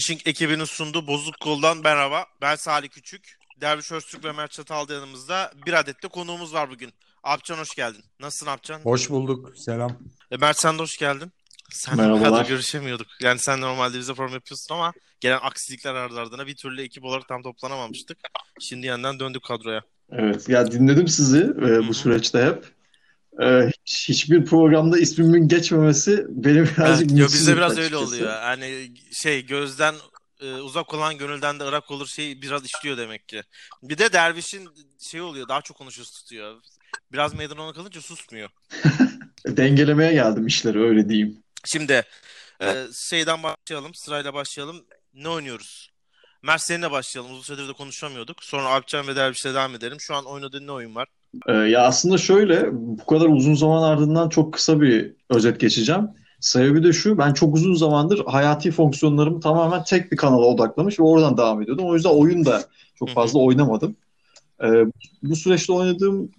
Finishing ekibinin sunduğu Bozuk Kol'dan merhaba. Ben Salih Küçük. Derviş Öztürk ve Mert Çatal'da yanımızda bir adet de konuğumuz var bugün. Apcan hoş geldin. Nasılsın Apcan? Hoş bulduk. Selam. E, Mert sen de hoş geldin. Sen Merhabalar. görüşemiyorduk. Yani sen normalde bize program yapıyorsun ama gelen aksilikler ardına bir türlü ekip olarak tam toplanamamıştık. Şimdi yeniden döndük kadroya. Evet, ya dinledim sizi e, bu süreçte hep. E, hiç- hiçbir programda ismimin geçmemesi beni birazcık Evet, bizde biraz öyle açıkçası. oluyor. Hani şey gözden e, uzak olan gönülden de ırak olur şey biraz işliyor demek ki. Bir de Derviş'in şey oluyor daha çok konuşuyor tutuyor. Biraz meydan ona kalınca susmuyor. Dengelemeye geldim işleri öyle diyeyim. Şimdi e, şeyden başlayalım sırayla başlayalım. Ne oynuyoruz? Mert seninle başlayalım. Uzun süredir de konuşamıyorduk. Sonra Alpcan ve Derviş'le devam edelim. Şu an oynadığın ne oyun var? E, ya aslında şöyle, bu kadar uzun zaman ardından çok kısa bir özet geçeceğim. Sebebi de şu, ben çok uzun zamandır hayati fonksiyonlarımı tamamen tek bir kanala odaklamış ve oradan devam ediyordum. O yüzden oyun da çok fazla oynamadım. E, bu süreçte oynadığım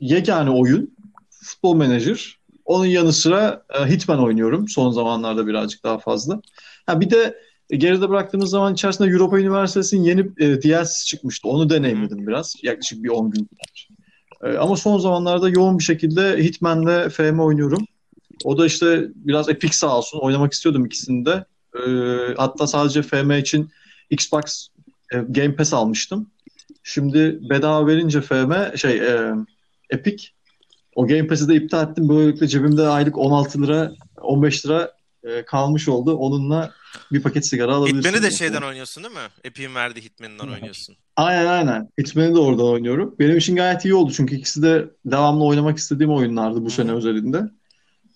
yegane oyun Futbol Manager. Onun yanı sıra e, Hitman oynuyorum son zamanlarda birazcık daha fazla. Ha bir de geride bıraktığımız zaman içerisinde Europa Üniversitesi'nin yeni e, DLC'si çıkmıştı. Onu deneyimledim biraz. Yaklaşık bir 10 gün kadar. E, ama son zamanlarda yoğun bir şekilde Hitman'le FM oynuyorum. O da işte biraz Epic sağ olsun. Oynamak istiyordum ikisini de. E, hatta sadece FM için Xbox e, Game Pass almıştım. Şimdi bedava verince FM şey e, Epic o Game Pass'i de iptal ettim. Böylelikle cebimde aylık 16 lira 15 lira e, kalmış oldu. Onunla bir paket sigara alabilirsiniz. Hitman'i de mesela. şeyden oynuyorsun değil mi? Epic'in verdiği Hitman'dan oynuyorsun. Aynen aynen. Hitman'i de oradan oynuyorum. Benim için gayet iyi oldu çünkü ikisi de devamlı oynamak istediğim oyunlardı bu sene özelinde.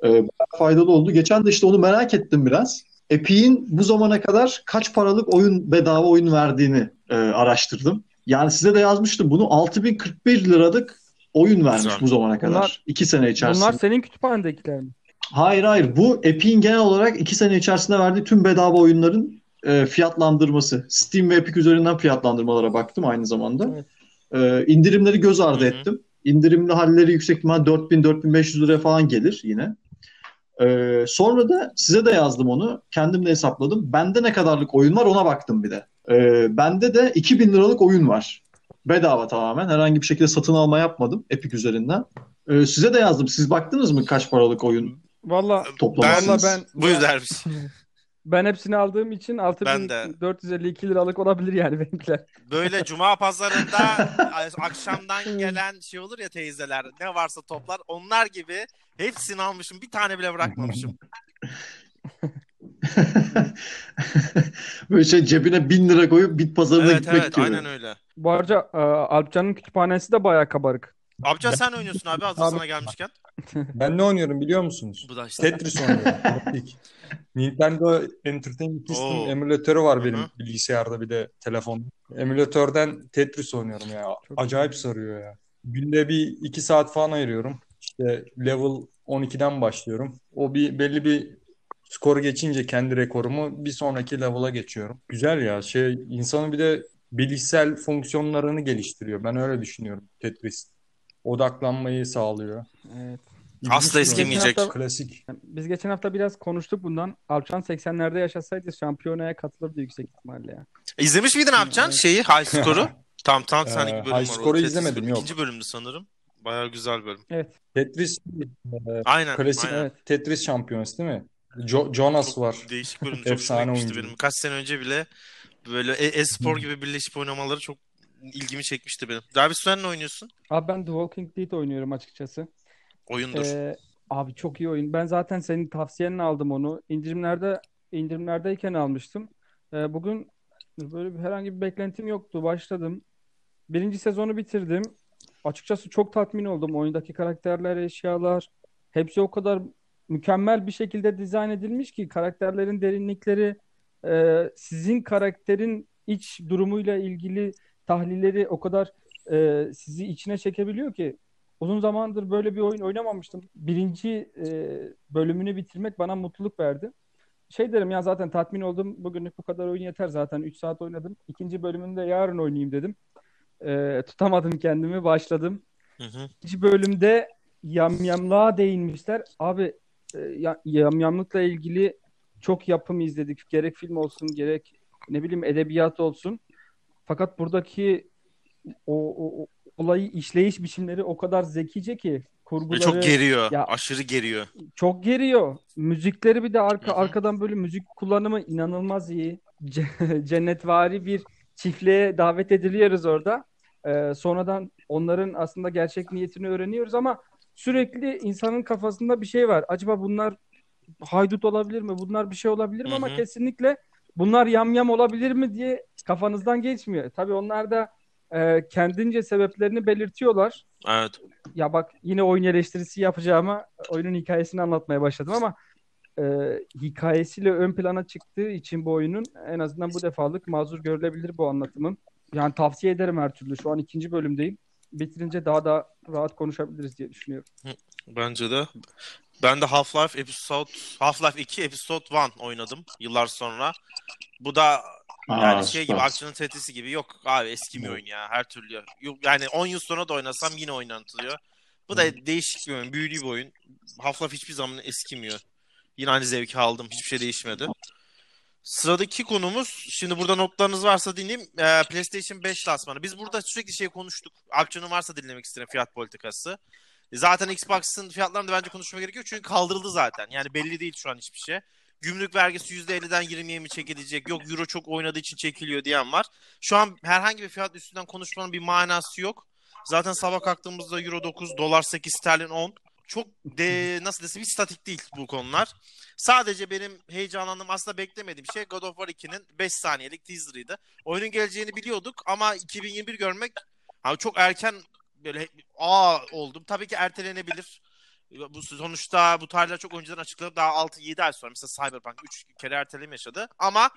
Ee, faydalı oldu. Geçen de işte onu merak ettim biraz. Epic'in bu zamana kadar kaç paralık oyun bedava oyun verdiğini e, araştırdım. Yani size de yazmıştım bunu 6041 liralık oyun vermiş Güzel. bu zamana kadar. Bunlar- İki sene içerisinde. Bunlar senin kütüphanedekiler mi? Hayır hayır bu Epic'in genel olarak iki sene içerisinde verdiği tüm bedava oyunların e, fiyatlandırması. Steam ve Epic üzerinden fiyatlandırmalara baktım aynı zamanda. Evet. E, indirimleri göz ardı Hı hı. ettim. İndirimli halleri yüksek ihtimal 4000-4500 liraya falan gelir yine. E, sonra da size de yazdım onu. Kendim de hesapladım. Bende ne kadarlık oyun var ona baktım bir de. E, bende de 2000 liralık oyun var. Bedava tamamen. Herhangi bir şekilde satın alma yapmadım Epic üzerinden. E, size de yazdım. Siz baktınız mı kaç paralık oyun Valla? Vallahi ben- Buyur Derviş. ben hepsini aldığım için Ben de. 6452 liralık olabilir yani benimkiler. Böyle cuma pazarında akşamdan gelen şey olur ya teyzeler ne varsa toplar onlar gibi hepsini almışım bir tane bile bırakmamışım. Böyle şey cebine bin lira koyup bit pazarına Evet gitmek evet gibi. aynen öyle. Bu arada e, Alpcan'ın kütüphanesi de bayağı kabarık. Amca sen oynuyorsun abi hazır Abi- sana gelmişken. Ben ne oynuyorum biliyor musunuz? Bu da işte. Tetris oynuyorum. Nintendo Entertainment System Oo. emülatörü var benim hı. bilgisayarda bir de telefonda. Emülatörden Tetris oynuyorum ya. Çok Acayip sarıyor ya. Günde bir iki saat falan ayırıyorum. İşte level 12'den başlıyorum. O bir belli bir skoru geçince kendi rekorumu bir sonraki level'a geçiyorum. Güzel ya. Şey insanın bir de bilişsel fonksiyonlarını geliştiriyor. Ben öyle düşünüyorum Tetris. Odaklanmayı sağlıyor. Evet. Asla İlginç eskimeyecek. Klasik. Biz geçen hafta biraz konuştuk bundan. Alpcan 80'lerde yaşasaydı şampiyonaya katılırdı yüksek ihtimalle ya. İzlemiş miydin Evet. şeyi High Score'u? Tam tam senlik Ee, bir bölüm High Score'u Tetris izlemedim, bölüm. yok. İkinci bölümdü sanırım. Bayağı güzel bölüm. Evet. Tetris Aynen. Klasik aynen. Evet. Tetris şampiyonası değil mi? Jo- Jonas Çok var. Değişik bölüm. Çok Efsane benim. Kaç sene önce bile böyle e- e-spor gibi birleşip oynamaları çok ilgimi çekmişti benim. Derviş sen ne oynuyorsun? Abi ben The Walking Dead oynuyorum açıkçası. Oyundur. Ee, abi çok iyi oyun. Ben zaten senin tavsiyenle aldım onu. İndirimlerde indirimlerdeyken almıştım. Ee, bugün böyle bir, herhangi bir beklentim yoktu. Başladım. Birinci sezonu bitirdim. Açıkçası çok tatmin oldum. Oyundaki karakterler, eşyalar hepsi o kadar mükemmel bir şekilde dizayn edilmiş ki karakterlerin derinlikleri e, sizin karakterin iç durumuyla ilgili tahlilleri o kadar e, sizi içine çekebiliyor ki uzun zamandır böyle bir oyun oynamamıştım. Birinci e, bölümünü bitirmek bana mutluluk verdi. Şey derim ya zaten tatmin oldum. Bugünlük bu kadar oyun yeter zaten. 3 saat oynadım. İkinci bölümünü de yarın oynayayım dedim. E, tutamadım kendimi. Başladım. Hı hı. İkinci bölümde yamyamlığa değinmişler. Abi e, ya- yamyamlıkla ilgili çok yapım izledik. Gerek film olsun gerek ne bileyim edebiyat olsun. Fakat buradaki o, o- o olayı işleyiş biçimleri o kadar zekice ki Ve kurguları çok geriyor. Ya- Aşırı geriyor. çok geriyor. Müzikleri bir de arka arkadan böyle müzik kullanımı inanılmaz iyi. Ce- Cennetvari bir çiftliğe davet ediliyoruz orada. Ee, sonradan onların aslında gerçek niyetini öğreniyoruz ama sürekli insanın kafasında bir şey var. Acaba bunlar haydut olabilir mi? Bunlar bir şey olabilir mi? Hı Ama kesinlikle bunlar yamyam olabilir mi diye kafanızdan geçmiyor. Tabii onlar da e, kendince sebeplerini belirtiyorlar. Evet. Ya bak yine oyun eleştirisi yapacağıma oyunun hikayesini anlatmaya başladım ama e, hikayesiyle ön plana çıktığı için bu oyunun en azından bu defalık mazur görülebilir bu anlatımım. Yani tavsiye ederim her türlü. Şu an ikinci bölümdeyim. Bitirince daha da rahat konuşabiliriz diye düşünüyorum. Bence de. Ben de Half-Life Episode Half-Life 2 Episode 1 oynadım yıllar sonra. Bu da yani Aa, şey gibi Akçanın Tetris'i gibi yok abi eski bir oyun ya her türlü. Yani 10 yıl sonra da oynasam yine oynatılıyor. Bu da değişik bir oyun, büyülü bir oyun. Half-Life hiçbir zaman eskimiyor. Yine aynı zevki aldım. Hiçbir şey değişmedi. Sıradaki konumuz, şimdi burada notlarınız varsa dinleyeyim. Ee, PlayStation 5 lansmanı. Biz burada sürekli şey konuştuk. Akçanın varsa dinlemek isterim fiyat politikası. Zaten Xbox'ın fiyatlarını da bence konuşmaya gerekiyor. Çünkü kaldırıldı zaten. Yani belli değil şu an hiçbir şey. Gümrük vergisi %50'den 20'ye mi çekilecek? Yok Euro çok oynadığı için çekiliyor diyen var. Şu an herhangi bir fiyat üstünden konuşmanın bir manası yok. Zaten sabah kalktığımızda Euro 9, dolar 8, sterlin 10. Çok de nasıl desem hiç statik değil bu konular. Sadece benim heyecanlandığım aslında beklemediğim şey God of War 2'nin 5 saniyelik teaserıydı. Oyunun geleceğini biliyorduk ama 2021 görmek hani çok erken böyle aa oldum. Tabii ki ertelenebilir. Bu sonuçta bu tarihler çok önceden açıklanıp daha 6-7 ay sonra mesela Cyberpunk 3 kere erteleme yaşadı. Ama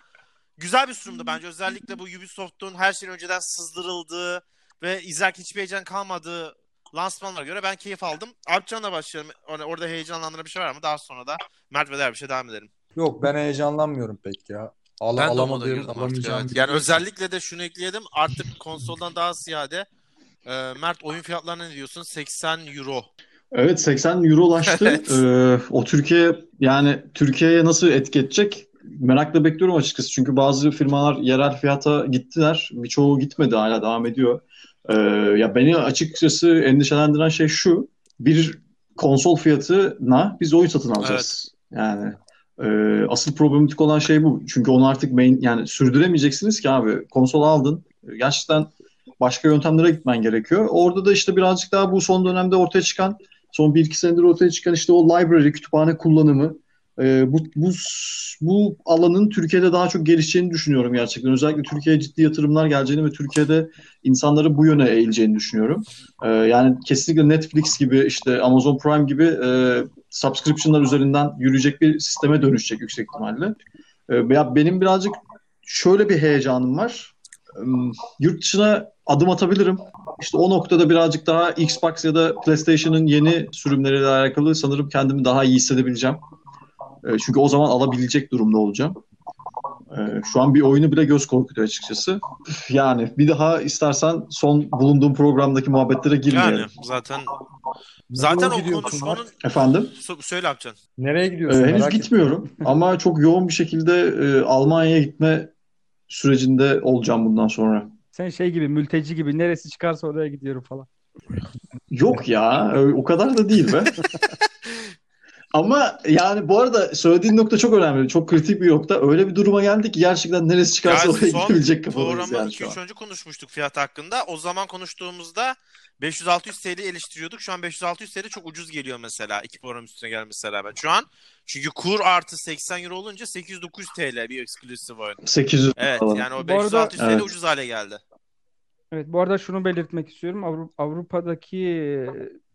güzel bir sunumdu bence. Özellikle bu Ubisoft'un her şeyin önceden sızdırıldığı ve izlerken hiçbir heyecan kalmadığı lansmanlara göre ben keyif aldım. Alpcan'la başlayalım. Hani orada heyecanlandıran bir şey var ama daha sonra da Mert ve bir şey devam edelim. Yok ben heyecanlanmıyorum pek ya. Al Ben alamadığım, alamayacağım evet. Yani şey. özellikle de şunu ekleyelim. Artık konsoldan daha ziyade e, Mert oyun fiyatlarına ne diyorsun? 80 euro. Evet 80 eurolaştı. Evet. Ee, o Türkiye yani Türkiye'ye nasıl etki edecek? Merakla bekliyorum açıkçası. Çünkü bazı firmalar yerel fiyata gittiler. Birçoğu gitmedi hala devam ediyor. Ee, ya beni açıkçası endişelendiren şey şu. Bir konsol fiyatına biz oyun satın alacağız. Yani e, asıl problematik olan şey bu. Çünkü onu artık main, yani sürdüremeyeceksiniz ki abi. Konsol aldın. Gerçekten başka yöntemlere gitmen gerekiyor. Orada da işte birazcık daha bu son dönemde ortaya çıkan son 1-2 senedir ortaya çıkan işte o library, kütüphane kullanımı e, bu, bu, bu alanın Türkiye'de daha çok gelişeceğini düşünüyorum gerçekten. Özellikle Türkiye'ye ciddi yatırımlar geleceğini ve Türkiye'de insanları bu yöne eğileceğini düşünüyorum. E, yani kesinlikle Netflix gibi işte Amazon Prime gibi e, subscriptionlar üzerinden yürüyecek bir sisteme dönüşecek yüksek ihtimalle. E, benim birazcık şöyle bir heyecanım var. Yurt dışına adım atabilirim. İşte o noktada birazcık daha Xbox ya da PlayStation'ın yeni sürümleriyle alakalı sanırım kendimi daha iyi hissedebileceğim. E, çünkü o zaman alabilecek durumda olacağım. E, şu an bir oyunu bile göz korkutuyor açıkçası. Yani bir daha istersen son bulunduğum programdaki muhabbetlere girmeyelim. Yani zaten zaten Nereye o konuşmanın? Efendim? So- söyle yapacaksın. Nereye gidiyorsun? henüz Merak ettim. gitmiyorum ama çok yoğun bir şekilde e, Almanya'ya gitme sürecinde olacağım bundan sonra. Sen şey gibi mülteci gibi neresi çıkarsa oraya gidiyorum falan. Yok ya, o kadar da değil be. Ama yani bu arada söylediğin nokta çok önemli. Çok kritik bir nokta. Öyle bir duruma geldik ki gerçekten neresi çıkarsa Yani oraya gidebilecek kafadayız Programı yani şu 2-3 an. önce konuşmuştuk fiyat hakkında. O zaman konuştuğumuzda 500-600 TL eleştiriyorduk. Şu an 500-600 TL çok ucuz geliyor mesela. iki program üstüne gelmesiyle beraber. Şu an çünkü kur artı 80 euro olunca 800-900 TL bir exclusive oyun. 800 Evet falan. yani o Bu arada- 500-600 TL Evet. ucuz hale geldi. Evet, bu arada şunu belirtmek istiyorum. Avru- Avrupa'daki e,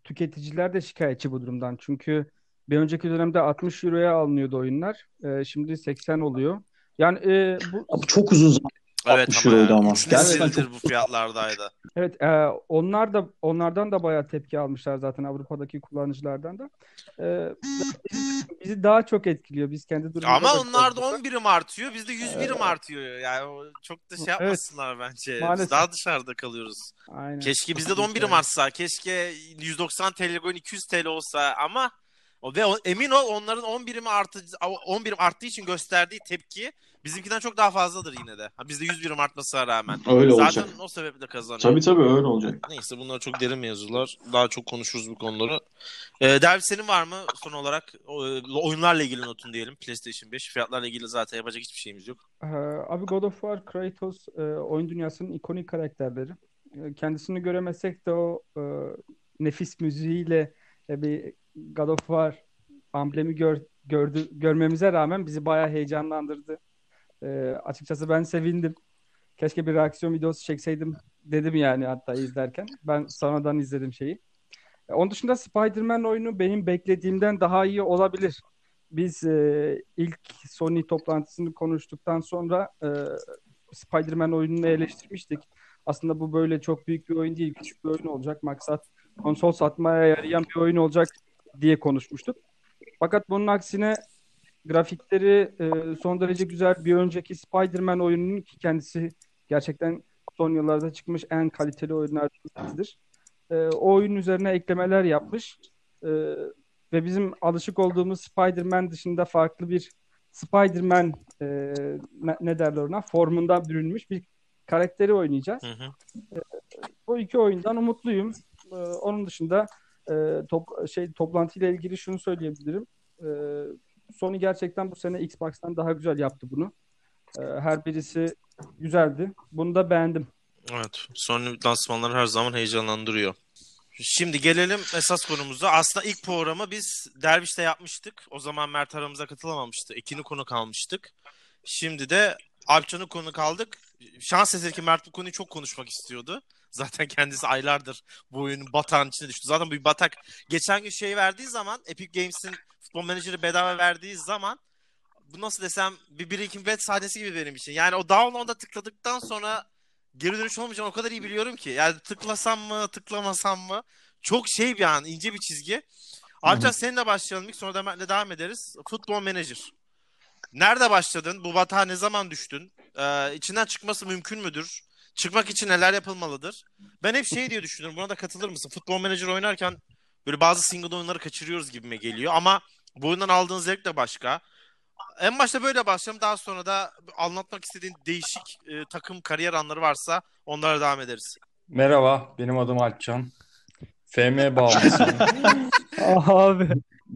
tüketiciler de şikayetçi bu durumdan. Çünkü bir önceki dönemde 60 euroya alınıyordu oyunlar. E, şimdi 80 oluyor. Yani e, bu Abi çok uzun zaman. Evet 60 ama euroydu ama. Gerçekten çok- bu fiyatlardaydı. evet e, onlar da onlardan da bayağı tepki almışlar zaten Avrupa'daki kullanıcılardan da. E, bizi daha çok etkiliyor. Biz kendi durumumuza Ama onlar da burada. 10 birim artıyor. Bizde 100 birim artıyor. Yani çok da şey yapmasınlar bence. Biz Maalesef. daha dışarıda kalıyoruz. Aynen. Keşke bizde de 10 birim artsa. Keşke 190 TL oyun 200 TL olsa ama Ve o- emin ol onların 10 birimi artı 10 birim arttığı için gösterdiği tepki bizimkinden çok daha fazladır yine de. Ha, bizde 100 birim artmasına rağmen. Öyle Zaten olacak. o sebeple kazanıyor. Tabii tabii öyle olacak. Neyse bunlar çok derin mevzular. Daha çok konuşuruz bu konuları. Ee, Derviş senin var mı son olarak o, e, oyunlarla ilgili notun diyelim PlayStation 5. Fiyatlarla ilgili zaten yapacak hiçbir şeyimiz yok. Ee, Abi God of War, Kratos e, oyun dünyasının ikonik karakterleri. E, Kendisini göremesek de o e, nefis müziğiyle bir God of War amblemi gör, gördü, görmemize rağmen bizi bayağı heyecanlandırdı. E, açıkçası ben sevindim. Keşke bir reaksiyon videosu çekseydim dedim yani hatta izlerken. Ben sonradan izledim şeyi. E, Onun dışında Spider-Man oyunu benim beklediğimden daha iyi olabilir. Biz e, ilk Sony toplantısını konuştuktan sonra e, Spider-Man oyununu eleştirmiştik. Aslında bu böyle çok büyük bir oyun değil, küçük bir oyun olacak. Maksat konsol satmaya yarayan bir oyun olacak diye konuşmuştuk. Fakat bunun aksine grafikleri e, son derece güzel. Bir önceki Spider-Man oyununun ki kendisi gerçekten son yıllarda çıkmış en kaliteli oyunlardan birisidir. E, o oyun üzerine eklemeler yapmış. E, ve bizim alışık olduğumuz Spider-Man dışında farklı bir Spider-Man e, ne, derler ona formunda bürünmüş bir karakteri oynayacağız. Hı hı. Bu iki oyundan umutluyum. E, onun dışında e, top, şey toplantıyla ilgili şunu söyleyebilirim. E, Sony gerçekten bu sene Xbox'tan daha güzel yaptı bunu. E, her birisi güzeldi. Bunu da beğendim. Evet. Sony lansmanları her zaman heyecanlandırıyor. Şimdi gelelim esas konumuza. Aslında ilk programı biz Derviş'te yapmıştık. O zaman Mert aramıza katılamamıştı. İkini konu kalmıştık. Şimdi de Alpcan'ı konu kaldık. Şans eseri ki Mert bu konuyu çok konuşmak istiyordu. Zaten kendisi aylardır bu oyunun batağın içine düştü. Zaten bu bir batak. Geçen gün şey verdiği zaman Epic Games'in futbol menajeri bedava verdiği zaman bu nasıl desem bir Breaking Bad sahnesi gibi benim için. Yani o download'a tıkladıktan sonra geri dönüş olmayacağını o kadar iyi biliyorum ki. Yani tıklasam mı, tıklamasam mı? Çok şey bir an, ince bir çizgi. Alpcan seninle başlayalım ilk sonra da Mert'le devam ederiz. Futbol Manager. Nerede başladın? Bu batağa ne zaman düştün? Ee, içinden çıkması mümkün müdür? Çıkmak için neler yapılmalıdır? Ben hep şey diye düşünüyorum. Buna da katılır mısın? Futbol Manager oynarken böyle bazı single oyunları kaçırıyoruz gibime geliyor. Ama bu oyundan aldığın zevk de başka. En başta böyle başlayalım. Daha sonra da anlatmak istediğin değişik e, takım kariyer anları varsa onlara devam ederiz. Merhaba, benim adım Alpcan. FM bağımlısıyım. Abi.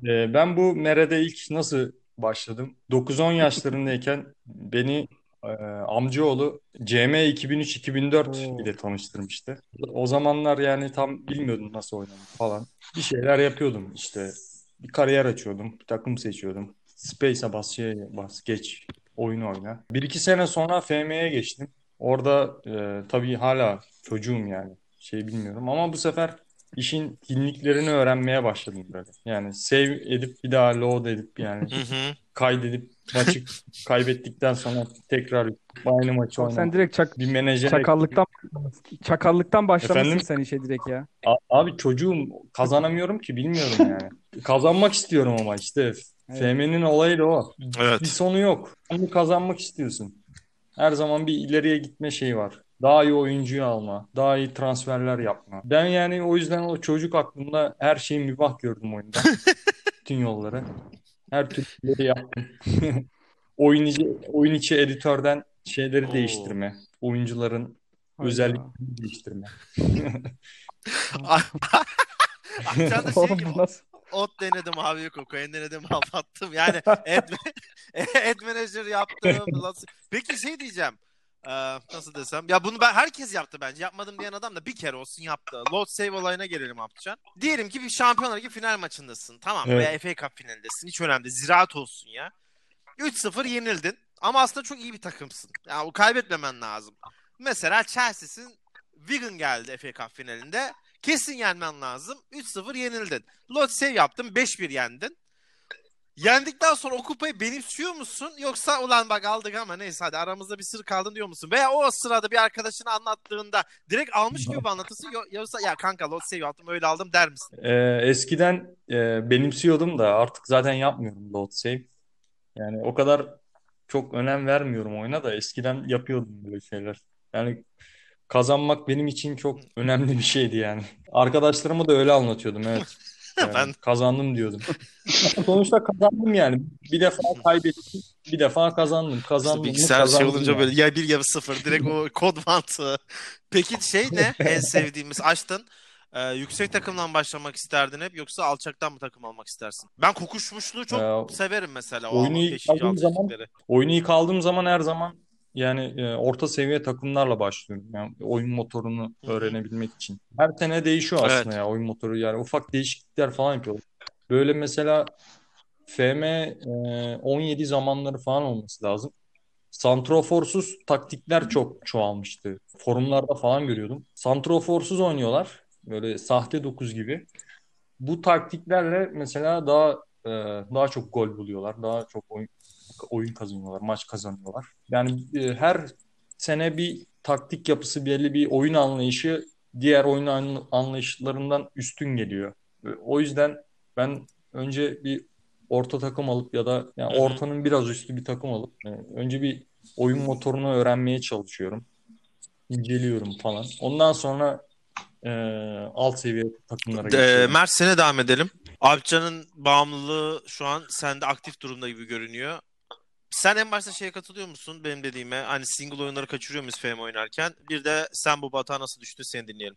Ee, ben bu Mere'de ilk nasıl başladım? 9-10 yaşlarındayken beni e, amcaoğlu CM 2003-2004 Oo. ile tanıştırmıştı. O zamanlar yani tam bilmiyordum nasıl oynanır falan. Bir şeyler yapıyordum işte. Bir kariyer açıyordum, bir takım seçiyordum. Space'e bas, şeye bas, geç, oyun oyna. Bir iki sene sonra FM'ye geçtim. Orada e, tabii hala çocuğum yani. Şey bilmiyorum ama bu sefer işin dinliklerini öğrenmeye başladım böyle. Yani save edip bir daha load edip yani kaydedip maçı kaybettikten sonra tekrar aynı maçı Abi sen oynamak. direkt çak, Bir menajere çakallıktan çakallıktan başlamışsın Efendim? sen işe direkt ya. A- Abi çocuğum kazanamıyorum ki bilmiyorum yani. Kazanmak istiyorum ama işte Evet. FM'nin olayı da o. Bir Evet. sonu yok. Bunu kazanmak istiyorsun. Her zaman bir ileriye gitme şeyi var. Daha iyi oyuncuyu alma, daha iyi transferler yapma. Ben yani o yüzden o çocuk aklımda her şeyi mübah gördüm oyunda. Bütün yolları. Her türlü yaptım. Oyun içi, oyun içi editörden şeyleri Oo. değiştirme. Oyuncuların Hayda. özelliklerini değiştirme. Alpcan da şey gibi ot denedim abi kokain denedim abi attım. Yani ad, ad manager yaptım. Peki şey diyeceğim. Ee, nasıl desem? Ya bunu ben herkes yaptı bence. Yapmadım diyen adam da bir kere olsun yaptı. Load save olayına gelelim Apcan. Diyelim ki bir Şampiyonlar Ligi final maçındasın. Tamam Evet. veya FA Cup finalindesin. Hiç önemli değil. Ziraat olsun ya. 3-0 yenildin. Ama aslında çok iyi bir takımsın. Yani o kaybetmemen lazım. Mesela Chelsea'sin Wigan geldi FA Cup finalinde. Kesin yenmen lazım. 3-0 yenildin. Lot save yaptın. 5-1 yendin. Yendikten sonra o kupayı benimsiyor musun? Yoksa ulan bak aldık ama neyse hadi aramızda bir sır kaldın diyor musun? Veya o sırada bir arkadaşına anlattığında direkt almış gibi anlatırsın? Yo- Yoksa ya kanka lot save yaptım öyle aldım der misin? Ee, eskiden e, benimsiyordum da artık zaten yapmıyorum load save. Yani o kadar çok önem vermiyorum oyuna da eskiden yapıyordum böyle şeyler. Yani kazanmak benim için çok önemli bir şeydi yani. Arkadaşlarıma da öyle anlatıyordum evet. Yani Ben- kazandım diyordum. Sonuçta kazandım yani. Bir defa kaybettim, bir defa kazandım. İşte Kazandım mı bilgisayar şey kazandım olunca yani. böyle ya bir ya sıfır direkt o kod mantığı. Peki şey ne? En sevdiğimiz açtın. Ee, yüksek takımdan başlamak isterdin hep yoksa alçaktan mı takım almak istersin? Ben kokuşmuşluğu çok Ee, severim mesela o oyunu ilk 5. aldığım 6. zaman oyunu ilk aldığım zaman her zaman yani e, orta seviye takımlarla başlıyorum. Yani oyun motorunu öğrenebilmek için. Her sene değişiyor aslında Evet. ya oyun motoru yani ufak değişiklikler falan yapıyorlar. Böyle mesela FM e, 17 zamanları falan olması lazım. Santroforsuz taktikler çok çoğalmıştı. Forumlarda falan görüyordum. Santroforsuz oynuyorlar. Böyle sahte 9 gibi. Bu taktiklerle mesela daha e, daha çok gol buluyorlar. Daha çok oyun, oyun kazanıyorlar. Maç kazanıyorlar. Yani e, her sene bir taktik yapısı, belli bir oyun anlayışı diğer oyun an- anlayışlarından üstün geliyor. E, O yüzden ben önce bir orta takım alıp ya da yani ortanın biraz üstü bir takım alıp e, önce bir oyun motorunu öğrenmeye çalışıyorum. İnceliyorum falan. Ondan sonra e, alt seviye takımlara geçiyorum. Mert sene devam edelim. Alpcan'ın bağımlılığı şu an sende aktif durumda gibi görünüyor. Sen en başta şeye katılıyor musun benim dediğime? Hani single oyunları kaçırıyor muyuz FM oynarken? Bir de sen bu batağa nasıl düştün seni dinleyelim.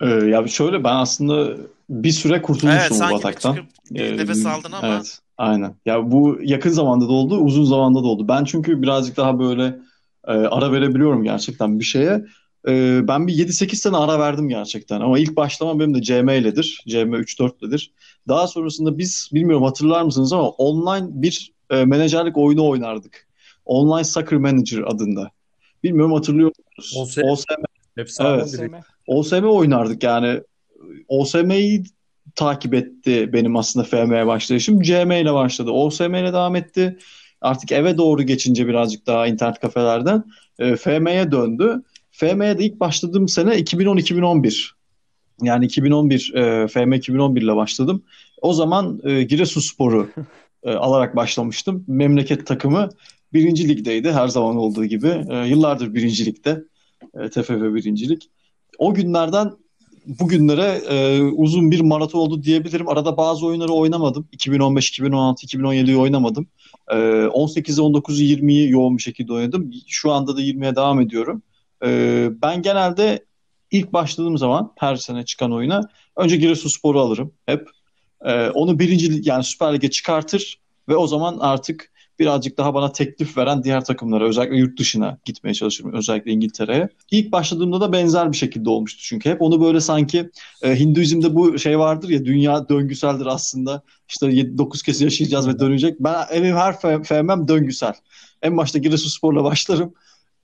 Ee, ya şöyle ben aslında bir süre Evet kurtulmuştum bu sanki bir bataktan. bir Ee, nefes aldın ama evet, aynen. Ya bu yakın zamanda da oldu, uzun zamanda da oldu. Ben çünkü birazcık daha böyle e, ara verebiliyorum gerçekten bir şeye. E, ben bir 7-8 sene ara verdim gerçekten. Ama ilk başlama benim de CM iledir. CM 3-4'ledir. Daha sonrasında biz bilmiyorum hatırlar mısınız ama online bir e, menajerlik oyunu oynardık. Online Soccer Manager adında. Bilmiyorum hatırlıyor musunuz? OSM. OSM Efsane Evet. OSM oynardık yani. OSM'yi takip etti benim aslında FM'ye başlayışım. CM ile başladı. OSM ile devam etti. Artık eve doğru geçince birazcık daha internet kafelerden e, FM'ye döndü. FM'ye de ilk başladığım sene 2010-2011. Yani 2011 e, FM 2011 ile başladım. O zaman e, Giresunspor'u e, alarak başlamıştım. Memleket takımı birinci ligdeydi her zaman olduğu gibi. E, yıllardır birinci ligde. E, TFF birincilik. O günlerden bugünlere e, uzun bir maraton oldu diyebilirim. Arada bazı oyunları oynamadım. 2015, 2016, 2017'yi oynamadım. E, 18'i, 19'u, 20'yi yoğun bir şekilde oynadım. Şu anda da 20'ye devam ediyorum. E, ben genelde ilk başladığım zaman her sene çıkan oyuna önce Giresunspor'u alırım hep. E, onu birinci yani Süper Lig'e çıkartır ve o zaman artık birazcık daha bana teklif veren diğer takımlara özellikle yurt dışına gitmeye çalışırım. Özellikle İngiltere'ye. İlk başladığımda da benzer bir şekilde olmuştu çünkü hep onu böyle sanki e, Hinduizm'de bu şey vardır ya dünya döngüseldir aslında. İşte 9 kez yaşayacağız ve dönecek. Ben benim her fe- FM'm döngüsel. En başta Giresunspor'la başlarım.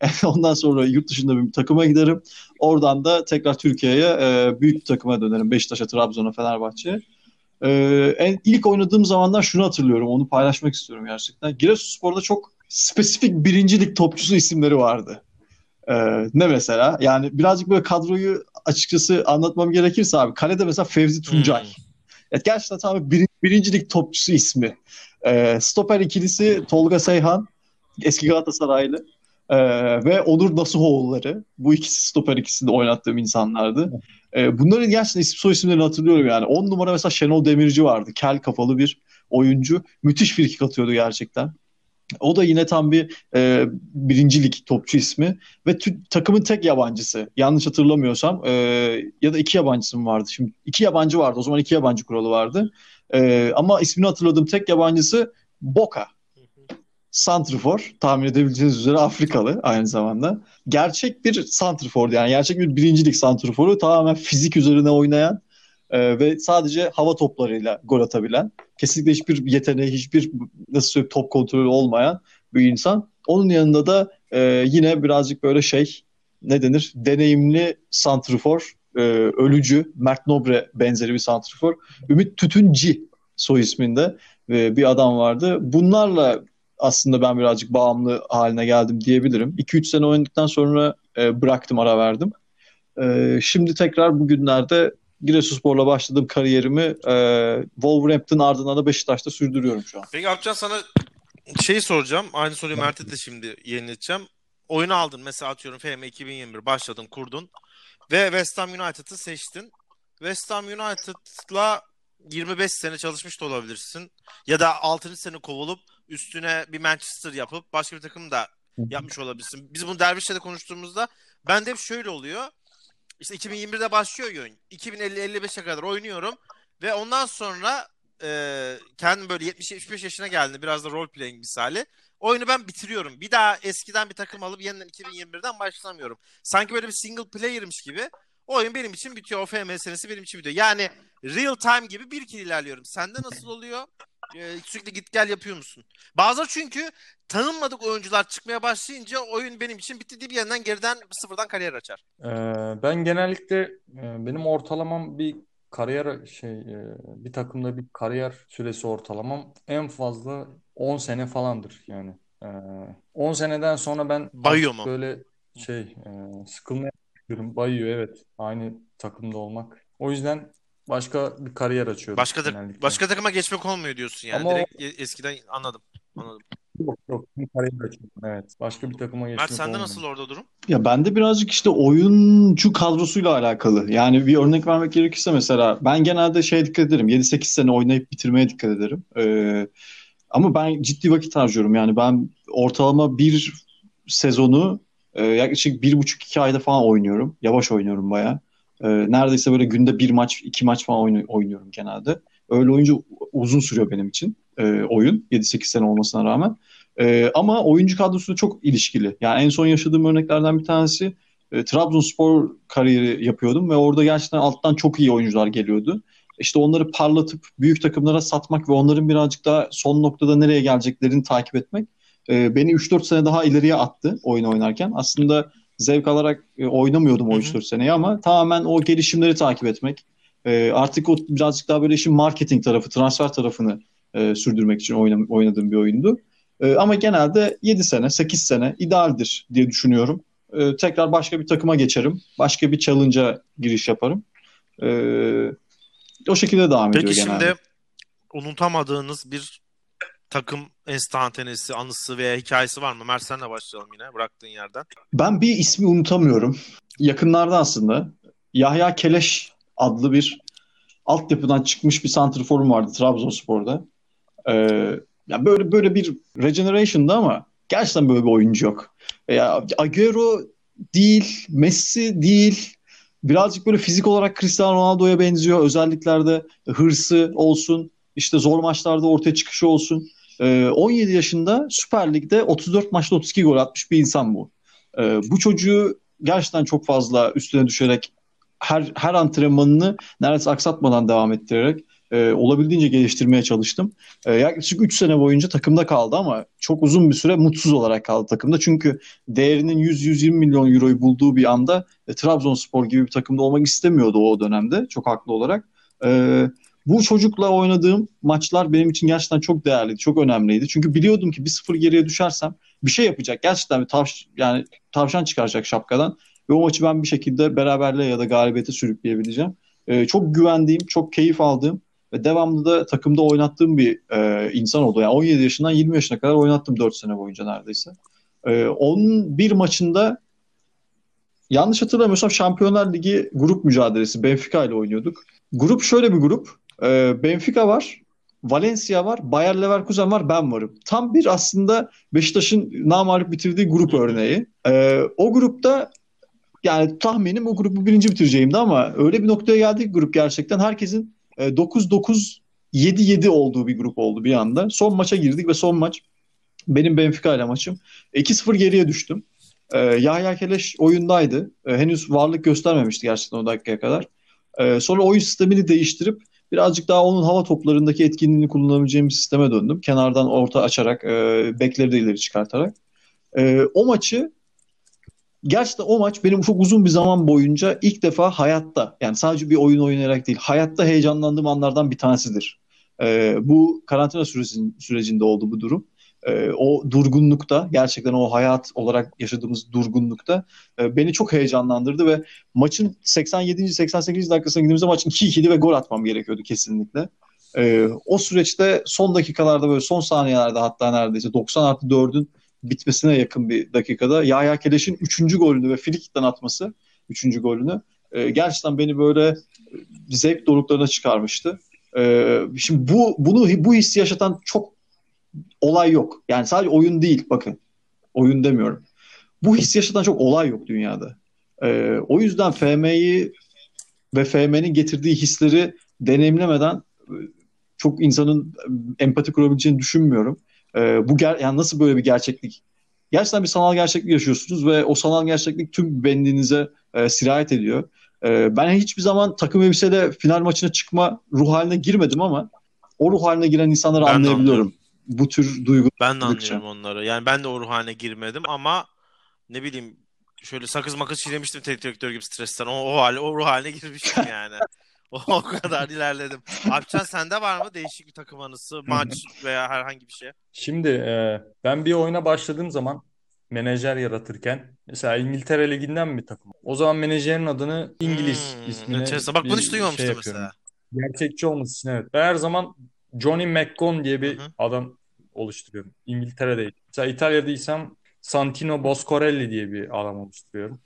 Ondan sonra yurt dışında bir takıma giderim. Oradan da tekrar Türkiye'ye e, büyük bir takıma dönerim. Beşiktaş'a, Trabzon'a, Fenerbahçe'ye. Ee, en, ilk oynadığım zamanlar şunu hatırlıyorum. Onu paylaşmak istiyorum gerçekten. Giresunspor'da çok spesifik birincilik topçusu isimleri vardı. Ee, ne mesela? Yani birazcık böyle kadroyu açıkçası anlatmam gerekirse abi. Kalede mesela Fevzi Tuncay. Hmm. Evet, gerçekten tam bir, birincilik topçusu ismi. Ee, stoper ikilisi Tolga Seyhan. Eski Galatasaraylı. Ee, ve Onur Nasuhoğulları. Bu ikisi stoper ikisinde oynattığım insanlardı. Ee, bunların gerçekten isim soy isimlerini hatırlıyorum yani. 10 numara mesela Şenol Demirci vardı. Kel kafalı bir oyuncu. Müthiş frikik atıyordu gerçekten. O da yine tam bir e, birincilik topçu ismi ve tü- takımın tek yabancısı. Yanlış hatırlamıyorsam e, ya da iki yabancısı mı vardı? Şimdi iki yabancı vardı. O zaman iki yabancı kuralı vardı. E, ama ismini hatırladığım tek yabancısı Boca. Santrifor tahmin edebileceğiniz üzere Afrikalı aynı zamanda. Gerçek bir santrifor yani gerçek bir birincilik santriforu tamamen fizik üzerine oynayan e, ve sadece hava toplarıyla gol atabilen kesinlikle hiçbir yeteneği hiçbir nasıl söyleyeyim top kontrolü olmayan bir insan. Onun yanında da e, yine birazcık böyle şey ne denir deneyimli santrifor e, ölücü Mert Nobre benzeri bir santrifor Ümit Tütünci soy isminde e, bir adam vardı. Bunlarla aslında ben birazcık bağımlı haline geldim diyebilirim. 2-3 sene oynadıktan sonra e, bıraktım ara verdim. E, şimdi tekrar bugünlerde Giresunspor'la başladığım kariyerimi e, Wolverhampton ardından da Beşiktaş'ta sürdürüyorum şu an. Peki Alpcan sana şeyi soracağım. Aynı soruyu Mert'e de şimdi yenileteceğim. Oyunu aldın mesela atıyorum FM 2021 başladın kurdun ve West Ham United'ı seçtin. West Ham United'la 25 sene çalışmış da olabilirsin. Ya da 6. sene kovulup üstüne bir Manchester yapıp başka bir takım da yapmış olabilirsin. Biz bunu Derviş'le de konuştuğumuzda ben de hep şöyle oluyor. İşte 2021'de başlıyor oyun. 2050-55'e kadar oynuyorum. Ve ondan sonra e, kendim böyle 70-75 yaşına geldi. Biraz da role playing misali. Oyunu ben bitiriyorum. Bir daha eskiden bir takım alıp yeniden 2021'den başlamıyorum. Sanki böyle bir single player'mış gibi. Oyun benim için bitiyor. O FM senesi benim için bitiyor. Yani real time gibi bir iki ilerliyorum. Sende nasıl oluyor? Ee, sürekli git gel yapıyor musun? Bazıları çünkü tanınmadık oyuncular çıkmaya başlayınca oyun benim için bitti diye bir yandan geriden sıfırdan kariyer açar. Ee, ben genellikle e, benim ortalamam bir kariyer şey e, bir takımda bir kariyer süresi ortalamam en fazla 10 sene falandır yani. Ee, 10 seneden sonra ben Bayıyor mu? böyle şey e, sıkılmaya başlıyorum. Bayıyor evet. Aynı takımda olmak. O yüzden başka bir kariyer açıyorum Başka genellikle. başka takıma geçmek olmuyor diyorsun yani. Ama o- Direkt e- eskiden anladım. Anladım. Yok yok bir kariyer açıyorum. Evet. Başka bir takıma Mert geçmek sende olmuyor. nasıl orada durum? Ya bende birazcık işte oyuncu kadrosuyla alakalı. Yani bir örnek vermek gerekirse mesela ben genelde şeye dikkat ederim. 7-8 sene oynayıp bitirmeye dikkat ederim. Ee, ama ben ciddi vakit harcıyorum. Yani ben ortalama bir sezonu e, yaklaşık bir buçuk iki ayda falan oynuyorum. Yavaş oynuyorum bayağı. Ee, neredeyse böyle günde bir maç, iki maç falan oyna- oynuyorum genelde. Öyle oyuncu uzun sürüyor benim için e, oyun. 7-8 sene olmasına rağmen. Ee, ama oyuncu kadrosu çok ilişkili. Yani en son yaşadığım örneklerden bir tanesi e, Trabzonspor kariyeri yapıyordum ve orada gerçekten alttan çok iyi oyuncular geliyordu. İşte onları parlatıp büyük takımlara satmak ve onların birazcık daha son noktada nereye geleceklerini takip etmek e, beni 3-4 sene daha ileriye attı oyun oynarken. Aslında zevk alarak e, oynamıyordum o Hı hı. 3-4 seneyi ama tamamen o gelişimleri takip etmek. E, artık o birazcık daha böyle işin marketing tarafı, transfer tarafını e, sürdürmek için oynam- oynadığım bir oyundu. E, ama genelde 7 sene, 8 sene idealdir diye düşünüyorum. E, tekrar başka bir takıma geçerim. Başka bir challenge'a giriş yaparım. E, o şekilde devam ediyor Peki genelde. şimdi unutamadığınız bir takım enstantanesi, anısı veya hikayesi var mı? Mert senle başlayalım yine bıraktığın yerden. Ben bir ismi unutamıyorum. Yakınlarda aslında Yahya Keleş adlı bir altyapıdan çıkmış bir santrforum vardı Trabzonspor'da. Ee, ya böyle böyle bir regeneration'da ama gerçekten böyle bir oyuncu yok. Ya Agüero değil, Messi değil. Birazcık böyle fizik olarak Cristiano Ronaldo'ya benziyor. Özelliklerde hırsı olsun, işte zor maçlarda ortaya çıkışı olsun. Ee, 17 yaşında Süper Lig'de 34 maçta 32 gol atmış bir insan bu. Ee, bu çocuğu gerçekten çok fazla üstüne düşerek her her antrenmanını neredeyse aksatmadan devam ettirerek e, olabildiğince geliştirmeye çalıştım. E, yaklaşık 3 sene boyunca takımda kaldı ama çok uzun bir süre mutsuz olarak kaldı takımda. Çünkü değerinin 100-120 milyon euroyu bulduğu bir anda e, Trabzonspor gibi bir takımda olmak istemiyordu o dönemde çok haklı olarak. E, bu çocukla oynadığım maçlar benim için gerçekten çok değerliydi, çok önemliydi. Çünkü biliyordum ki 1-0 geriye düşersem bir şey yapacak. Gerçekten bir tavş yani tavşan çıkaracak şapkadan ve o maçı ben bir şekilde beraberliğe ya da galibiyete sürükleyebileceğim. Ee, çok güvendiğim, çok keyif aldığım ve devamlı da takımda oynattığım bir e, insan oldu. Yani 17 yaşından 20 yaşına kadar oynattım 4 sene boyunca neredeyse. Ee, onun bir maçında yanlış hatırlamıyorsam Şampiyonlar Ligi grup mücadelesi Benfica ile oynuyorduk. Grup şöyle bir grup. Ee, Benfica var, Valencia var, Bayer Leverkusen var, ben varım. Tam bir aslında Beşiktaş'ın namağlup bitirdiği grup örneği. Ee, o grupta yani tahminim o grubu birinci bitireceğimdi ama öyle bir noktaya geldik ki grup gerçekten herkesin e, 9-9 7-7 olduğu bir grup oldu bir anda. Son maça girdik ve son maç benim Benfica ile maçım. 2-0 geriye düştüm. Ee, Yahya Keleş oyundaydı. Ee, henüz varlık göstermemişti gerçekten o dakikaya kadar. Ee, sonra oyun sistemini değiştirip birazcık daha onun hava toplarındaki etkinliğini kullanabileceğim bir sisteme döndüm. Kenardan orta açarak, e, bekleri de ileri çıkartarak. E, o maçı gerçekten o maç benim çok uzun bir zaman boyunca ilk defa hayatta yani sadece bir oyun oynayarak değil hayatta heyecanlandığım anlardan bir tanesidir. E, bu karantina sürecin, sürecinde oldu bu durum. E, o durgunlukta gerçekten o hayat olarak yaşadığımız durgunlukta e, beni çok heyecanlandırdı ve maçın 87. 88. dakikasına girdiğimizde maç 2-2'di ve gol atmam gerekiyordu kesinlikle. E, o süreçte son dakikalarda böyle son saniyelerde hatta neredeyse 90 artı 4'ün bitmesine yakın bir dakikada Yahya Keleş'in 3. golünü ve frikikten atması 3. golünü e, gerçekten beni böyle zevk doruklarına çıkarmıştı. Ee, şimdi bu bunu bu hissi yaşatan çok olay yok. Yani sadece oyun değil bakın. Oyun demiyorum. Bu hissi yaşatan çok olay yok dünyada. Ee, o yüzden FM'yi ve FM'nin getirdiği hisleri deneyimlemeden e, çok insanın empati kurabileceğini düşünmüyorum. Ee, bu ger yani nasıl böyle bir gerçeklik? Gerçekten bir sanal gerçeklik yaşıyorsunuz ve o sanal gerçeklik tüm benliğinize e, sirayet ediyor. E, ben hiçbir zaman takım elbiseyle final maçına çıkma ruh haline girmedim ama o ruh haline giren insanları Ben anlayabiliyorum. Bu tür duygu. Ben de anlıyorum onları. Yani ben de o ruh haline girmedim ama ne bileyim şöyle sakız makız çiğnemiştim teknik direktör gibi stresten. O, o, hale, o ruh haline girmiştim yani. o, o kadar ilerledim. Alpcan sende var mı değişik bir takım anısı, maç veya herhangi bir şey? Şimdi e, ben bir oyuna başladığım zaman menajer yaratırken mesela İngiltere Ligi'nden bir takım. O zaman menajerin adını İngiliz Hmm, ismine enteresan. Bak bunu hiç duymamıştım şey mesela. Gerçekçi olması için evet. Ben her zaman Johnny McGon diye bir Hı hı. adam oluşturuyorum. İngiltere'de. Mesela İtalya'daysam Santino Boscorelli diye bir adam oluşturuyorum.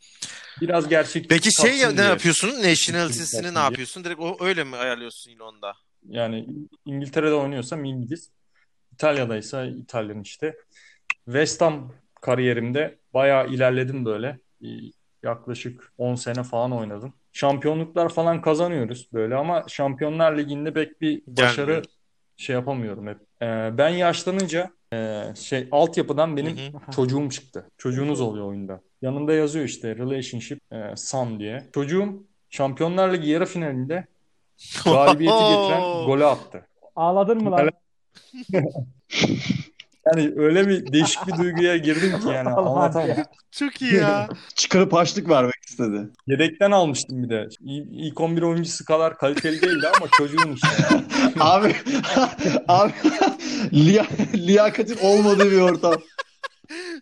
Biraz gerçekçi Peki şey ya- ne diye. yapıyorsun? Nationality'sini ne yapıyorsun? Direkt o, öyle mi ayarlıyorsun yine onda? Yani İngiltere'de oynuyorsam İngiliz, İtalya'daysa İtalyan işte. West Ham kariyerimde bayağı ilerledim böyle. Yaklaşık 10 sene falan oynadım. Şampiyonluklar falan kazanıyoruz böyle ama Şampiyonlar Ligi'nde pek bir başarı Gelmiyor. şey yapamıyorum hep. Ee, ben yaşlanınca e, şey altyapıdan benim Hı çocuğum çıktı. Çocuğunuz oluyor oyunda. Yanında yazıyor işte relationship e, son diye. Çocuğum Şampiyonlar Ligi yarı finalinde galibiyeti getiren golü attı. Ağladın mı lan? Yani öyle bir değişik bir duyguya girdim ki yani anlatamam. Çok iyi ya. Çıkarıp harçlık vermek istedi. Yedekten almıştım bir de. İ- İlk 11 oyuncusu kadar kaliteli değildi ama çocuğum işte. abi abi liya- liyakatin olmadığı bir ortam.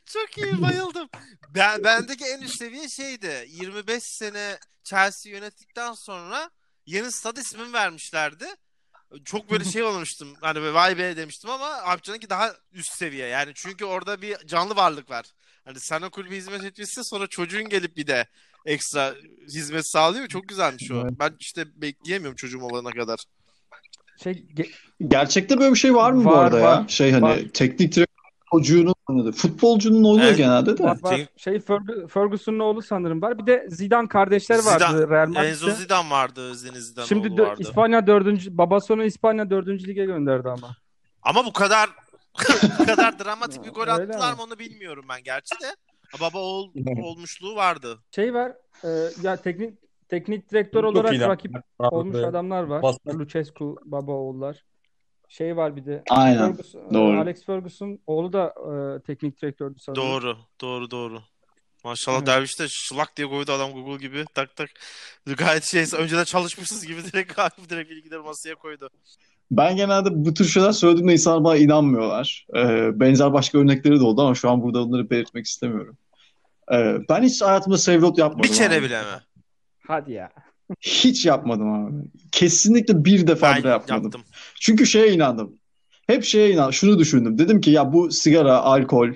Çok iyi bayıldım. Ben bendeki en üst seviye şeydi. 25 sene Chelsea yönettikten sonra yeni stad ismini vermişlerdi. Çok böyle şey olmuştum. Hani vay be demiştim ama Alpcan'ınki daha üst seviye. Yani çünkü orada bir canlı varlık var. Hani sana kulübe hizmet etmişsin sonra çocuğun gelip bir de ekstra hizmet sağlıyor. Çok güzelmiş o. Ben işte bekleyemiyorum çocuğum olana kadar. Şey ge- Gerçekte böyle bir şey var mı bu Var, arada ya? var. Şey hani Var. teknik direktör çocuğunun oynadığı. Futbolcunun oluyor Evet. genelde de. var, var. Şey Ferg- Ferguson'un oğlu sanırım var. Bir de Zidane kardeşler vardı Zidane- Real Enzo Madrid'de. Zidane vardı. Zinedine Zidane Şimdi oğlu vardı. İspanya dördüncü, babası onu İspanya dördüncü lige gönderdi ama. Ama bu kadar bu kadar dramatik bir gol attılar mı onu bilmiyorum ben gerçi de. Baba oğul olmuşluğu vardı. Şey var, e, ya teknik teknik direktör Çok olarak iyi rakip olmuş adamlar var. basmak- Lucescu baba oğullar. Şey var bir de Aynen. Ferguson, doğru. Alex Ferguson oğlu da e, teknik direktördü sanırım. Doğru, doğru, doğru. Maşallah Evet. Derviş de şılak diye koydu adam Google gibi. Tak tak. Gayet şey önceden çalışmışsınız gibi direkt direkt bilgileri masaya koydu. Ben genelde bu tür şeyler söylediğimde insanlar bana inanmıyorlar. Ee, benzer başka örnekleri de oldu ama şu an burada onları belirtmek istemiyorum. Ee, ben hiç hayatımda save yapmadım Bir kere abi. bile mi? Hadi ya. Hiç yapmadım abi. Kesinlikle bir defa Ben bile yapmadım. yaptım. Çünkü şeye inandım. Hep şeye inandım. Şunu düşündüm. Dedim ki ya bu sigara, alkol,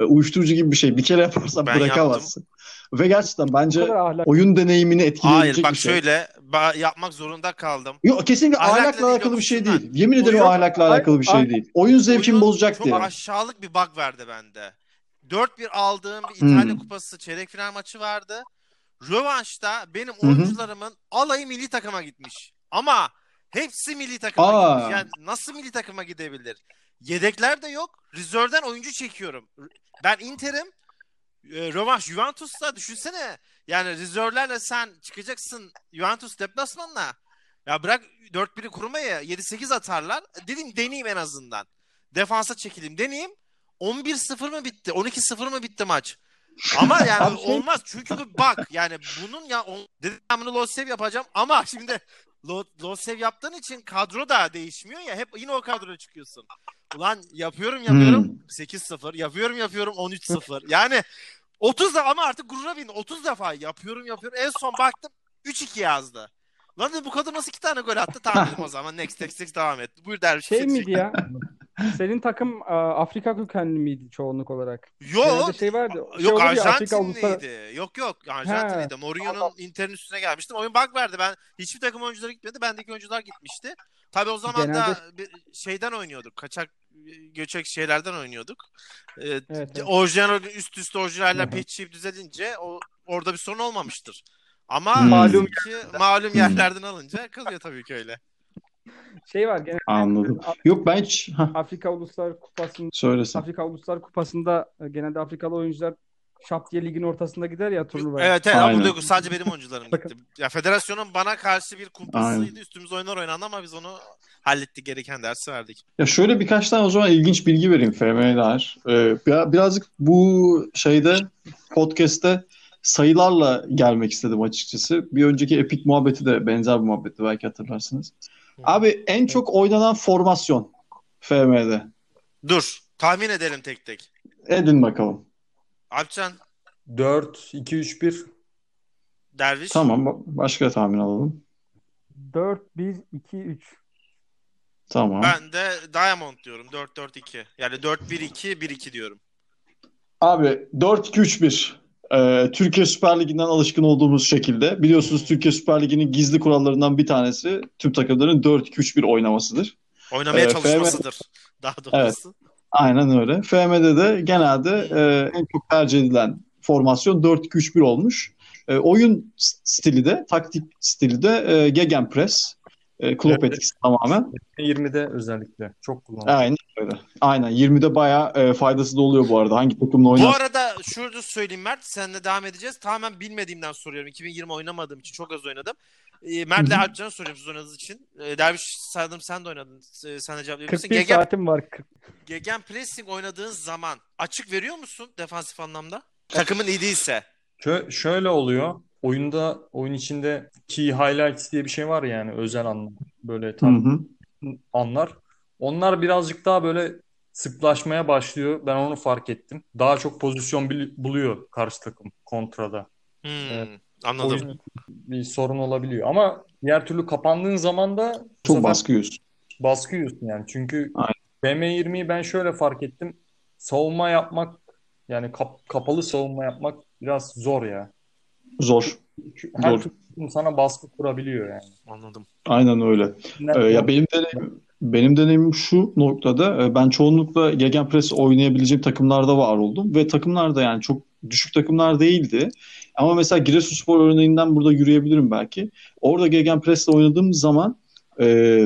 e, uyuşturucu gibi bir şey. Bir kere yaparsan Ben bırakamazsın. Ve gerçekten bence oyun deneyimini Hayır etkileyecek bak bir şey. şöyle ba- yapmak zorunda kaldım. Yok kesinlikle Ahlakla ahlakla değil, alakalı bir şey değil. Yemin ederim Oyun- ahlakla alakalı bir şey değil. Oyun zevkimi bozacak çok diye. aşağılık bir bug verdi bende. 4-1 aldığım bir İtalya Hmm. Kupası çeyrek final maçı vardı. Rövanşta benim oyuncularımın alayı milli takıma gitmiş. Ama hepsi milli takıma Aa. gitmiş. Yani nasıl milli takıma gidebilir? Yedekler de yok. Reserve'den oyuncu çekiyorum. Ben Inter'im. E, rövanş Juventus'ta düşünsene. Yani rezervlerle sen çıkacaksın Juventus deplasmanına. Ya bırak 4-1'i kurmayı 7-8 atarlar. Dedim deneyeyim en azından. Defansa çekileyim deneyeyim. 11-0 mı bitti? 12-0 mı bitti maç? Ama yani şey- olmaz çünkü bak yani bunun ya on, dedim ben bunu low save yapacağım ama şimdi low, low save yaptığın için kadro da değişmiyor ya hep yine o kadroya çıkıyorsun. Ulan yapıyorum yapıyorum Hmm. 8-0 yapıyorum yapıyorum 13-0 yani 30 da ama artık gurura bindi 30 defa yapıyorum yapıyorum en son baktım 3-2 yazdı. Lan bu kadın nasıl iki tane gol attı tamam dedim o zaman next next next devam et. Buyur derviş. Şey miydi ya? senin takım a, Afrika kökenli miydi çoğunluk olarak? Yok. Genelde şey vardı. Şey Yok uluslar- Arjantinliydi. Yok yok Arjantinliydi. Mourinho'nun Inter'in üstüne gelmiştim. Oyun bug verdi. Ben hiçbir takım oyuncuları gitmedi. Bendeki oyuncular gitmişti. Tabii o zaman da Genelde- bir şeyden oynuyorduk. Kaçak göçek şeylerden oynuyorduk. Ee, Evet, evet. Orijinal üst üste orijinaller patchleyip düzelince o orada bir sorun olmamıştır. Ama Hmm. malum ki malum yerlerden alınca kalıyor tabii ki öyle. Şey var genelde Anladım. Yok ben hiç... Afrika Uluslar Kupası'nda söylesin. Afrika Uluslar Kupası'nda e, genelde Afrikalı oyuncular şap diye ligin ortasında gider ya turnuvaya. Evet evet Aynen. burada yok. sadece benim oyuncularım gitti. Ya federasyonun bana karşı bir kumpasıydı. Aynen. Üstümüz oyunlar oynandı ama biz onu hallettik. Gereken dersi verdik. Ya şöyle birkaç tane o zaman ilginç bilgi vereyim FM'ye dair. Ee, bir- birazcık bu şeyde podcast'te sayılarla gelmek istedim açıkçası. Bir önceki Epic muhabbeti de benzer bir muhabbetti belki hatırlarsınız. Abi en çok oynanan formasyon FM'de. Dur. Tahmin edelim tek tek. Edin bakalım. Alpcan, 4, 2, 3, 1. Derviş. Tamam ba- başka tahmin alalım. 4 1 2 3. Tamam. Ben de Diamond diyorum. 4-4-2. Yani 4-1-2, 1-2 diyorum. Abi 4-2-3-1. Ee, Türkiye Süper Ligi'nden alışkın olduğumuz şekilde. Biliyorsunuz Türkiye Süper Ligi'nin gizli kurallarından bir tanesi tüm takımların 4-2-3-1 oynamasıdır. Oynamaya Ee, çalışmasıdır. Daha doğrusu. Aynen öyle. FM'de de genelde e, en çok tercih edilen formasyon 4-2-3-1 olmuş. E, oyun stili de, taktik stili de e, Gegenpress. E, Klopp Evet. etkisi tamamen. 20'de özellikle. Çok kullanılıyor. Aynen öyle. Aynen. 20'de bayağı e, faydası da oluyor bu arada. Hangi takımla Bu oynar? arada şurada söyleyeyim Mert. Seninle devam edeceğiz. Tamamen bilmediğimden soruyorum. 2020 oynamadığım için çok az oynadım. Ee, Mert'le. Alpcan'a soruyorum siz oynadığınız için. Ee, Derviş saydım sen de oynadın. Ee, sen de cevaplayabilirsin. 41 Gegen, saatim var. 40. Gegen pressing oynadığın zaman açık veriyor musun defansif anlamda? Takımın iyi değilse. Şö- şöyle oluyor. Oyunda, oyun içinde key highlights diye bir şey var yani özel anlam. Böyle Hı tam hı. anlar. Onlar birazcık daha böyle sıklaşmaya başlıyor. Ben onu fark ettim. Daha çok pozisyon buluyor karşı takım kontrada. Hmm, Evet. Anladım. bir sorun olabiliyor. Ama diğer türlü kapandığın zaman da Çok baskı yiyorsun. baskı yiyorsun yani. Çünkü Aynen. BM20'yi ben şöyle fark ettim. Savunma yapmak yani kap- kapalı savunma yapmak biraz zor ya. Zor. Her Zor. sana baskı kurabiliyor yani. Anladım. Aynen öyle. Ee, ya benim deneyim, benim deneyimim şu noktada e, ben çoğunlukla Gegenpress oynayabileceğim takımlarda var oldum ve takımlar da yani çok düşük takımlar değildi. Ama mesela Giresunspor örneğinden burada yürüyebilirim belki. Orada Gegenpress'le oynadığım zaman e,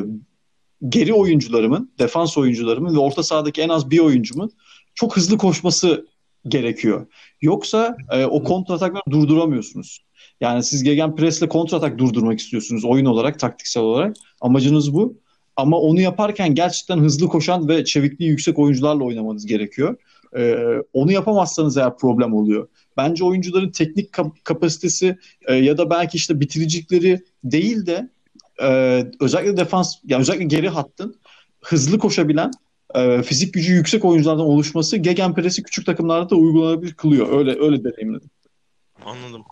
geri oyuncularımın, defans oyuncularımın ve orta sahadaki en az bir oyuncumun çok hızlı koşması gerekiyor. Yoksa e, o kontratakları durduramıyorsunuz. Yani siz Gegenpress'le kontratak durdurmak istiyorsunuz oyun olarak, taktiksel olarak. Amacınız bu. Ama onu yaparken gerçekten hızlı koşan ve çevikliği yüksek oyuncularla oynamanız gerekiyor. Ee, onu yapamazsanız eğer problem oluyor. Bence oyuncuların teknik kap- kapasitesi e, ya da belki işte bitiricilikleri değil de e, özellikle defans, yani özellikle geri hattın hızlı koşabilen, e, fizik gücü yüksek oyunculardan oluşması Gegenpress'i küçük takımlarda da uygulanabilir kılıyor. Öyle öyle deneyimledim. Anladım.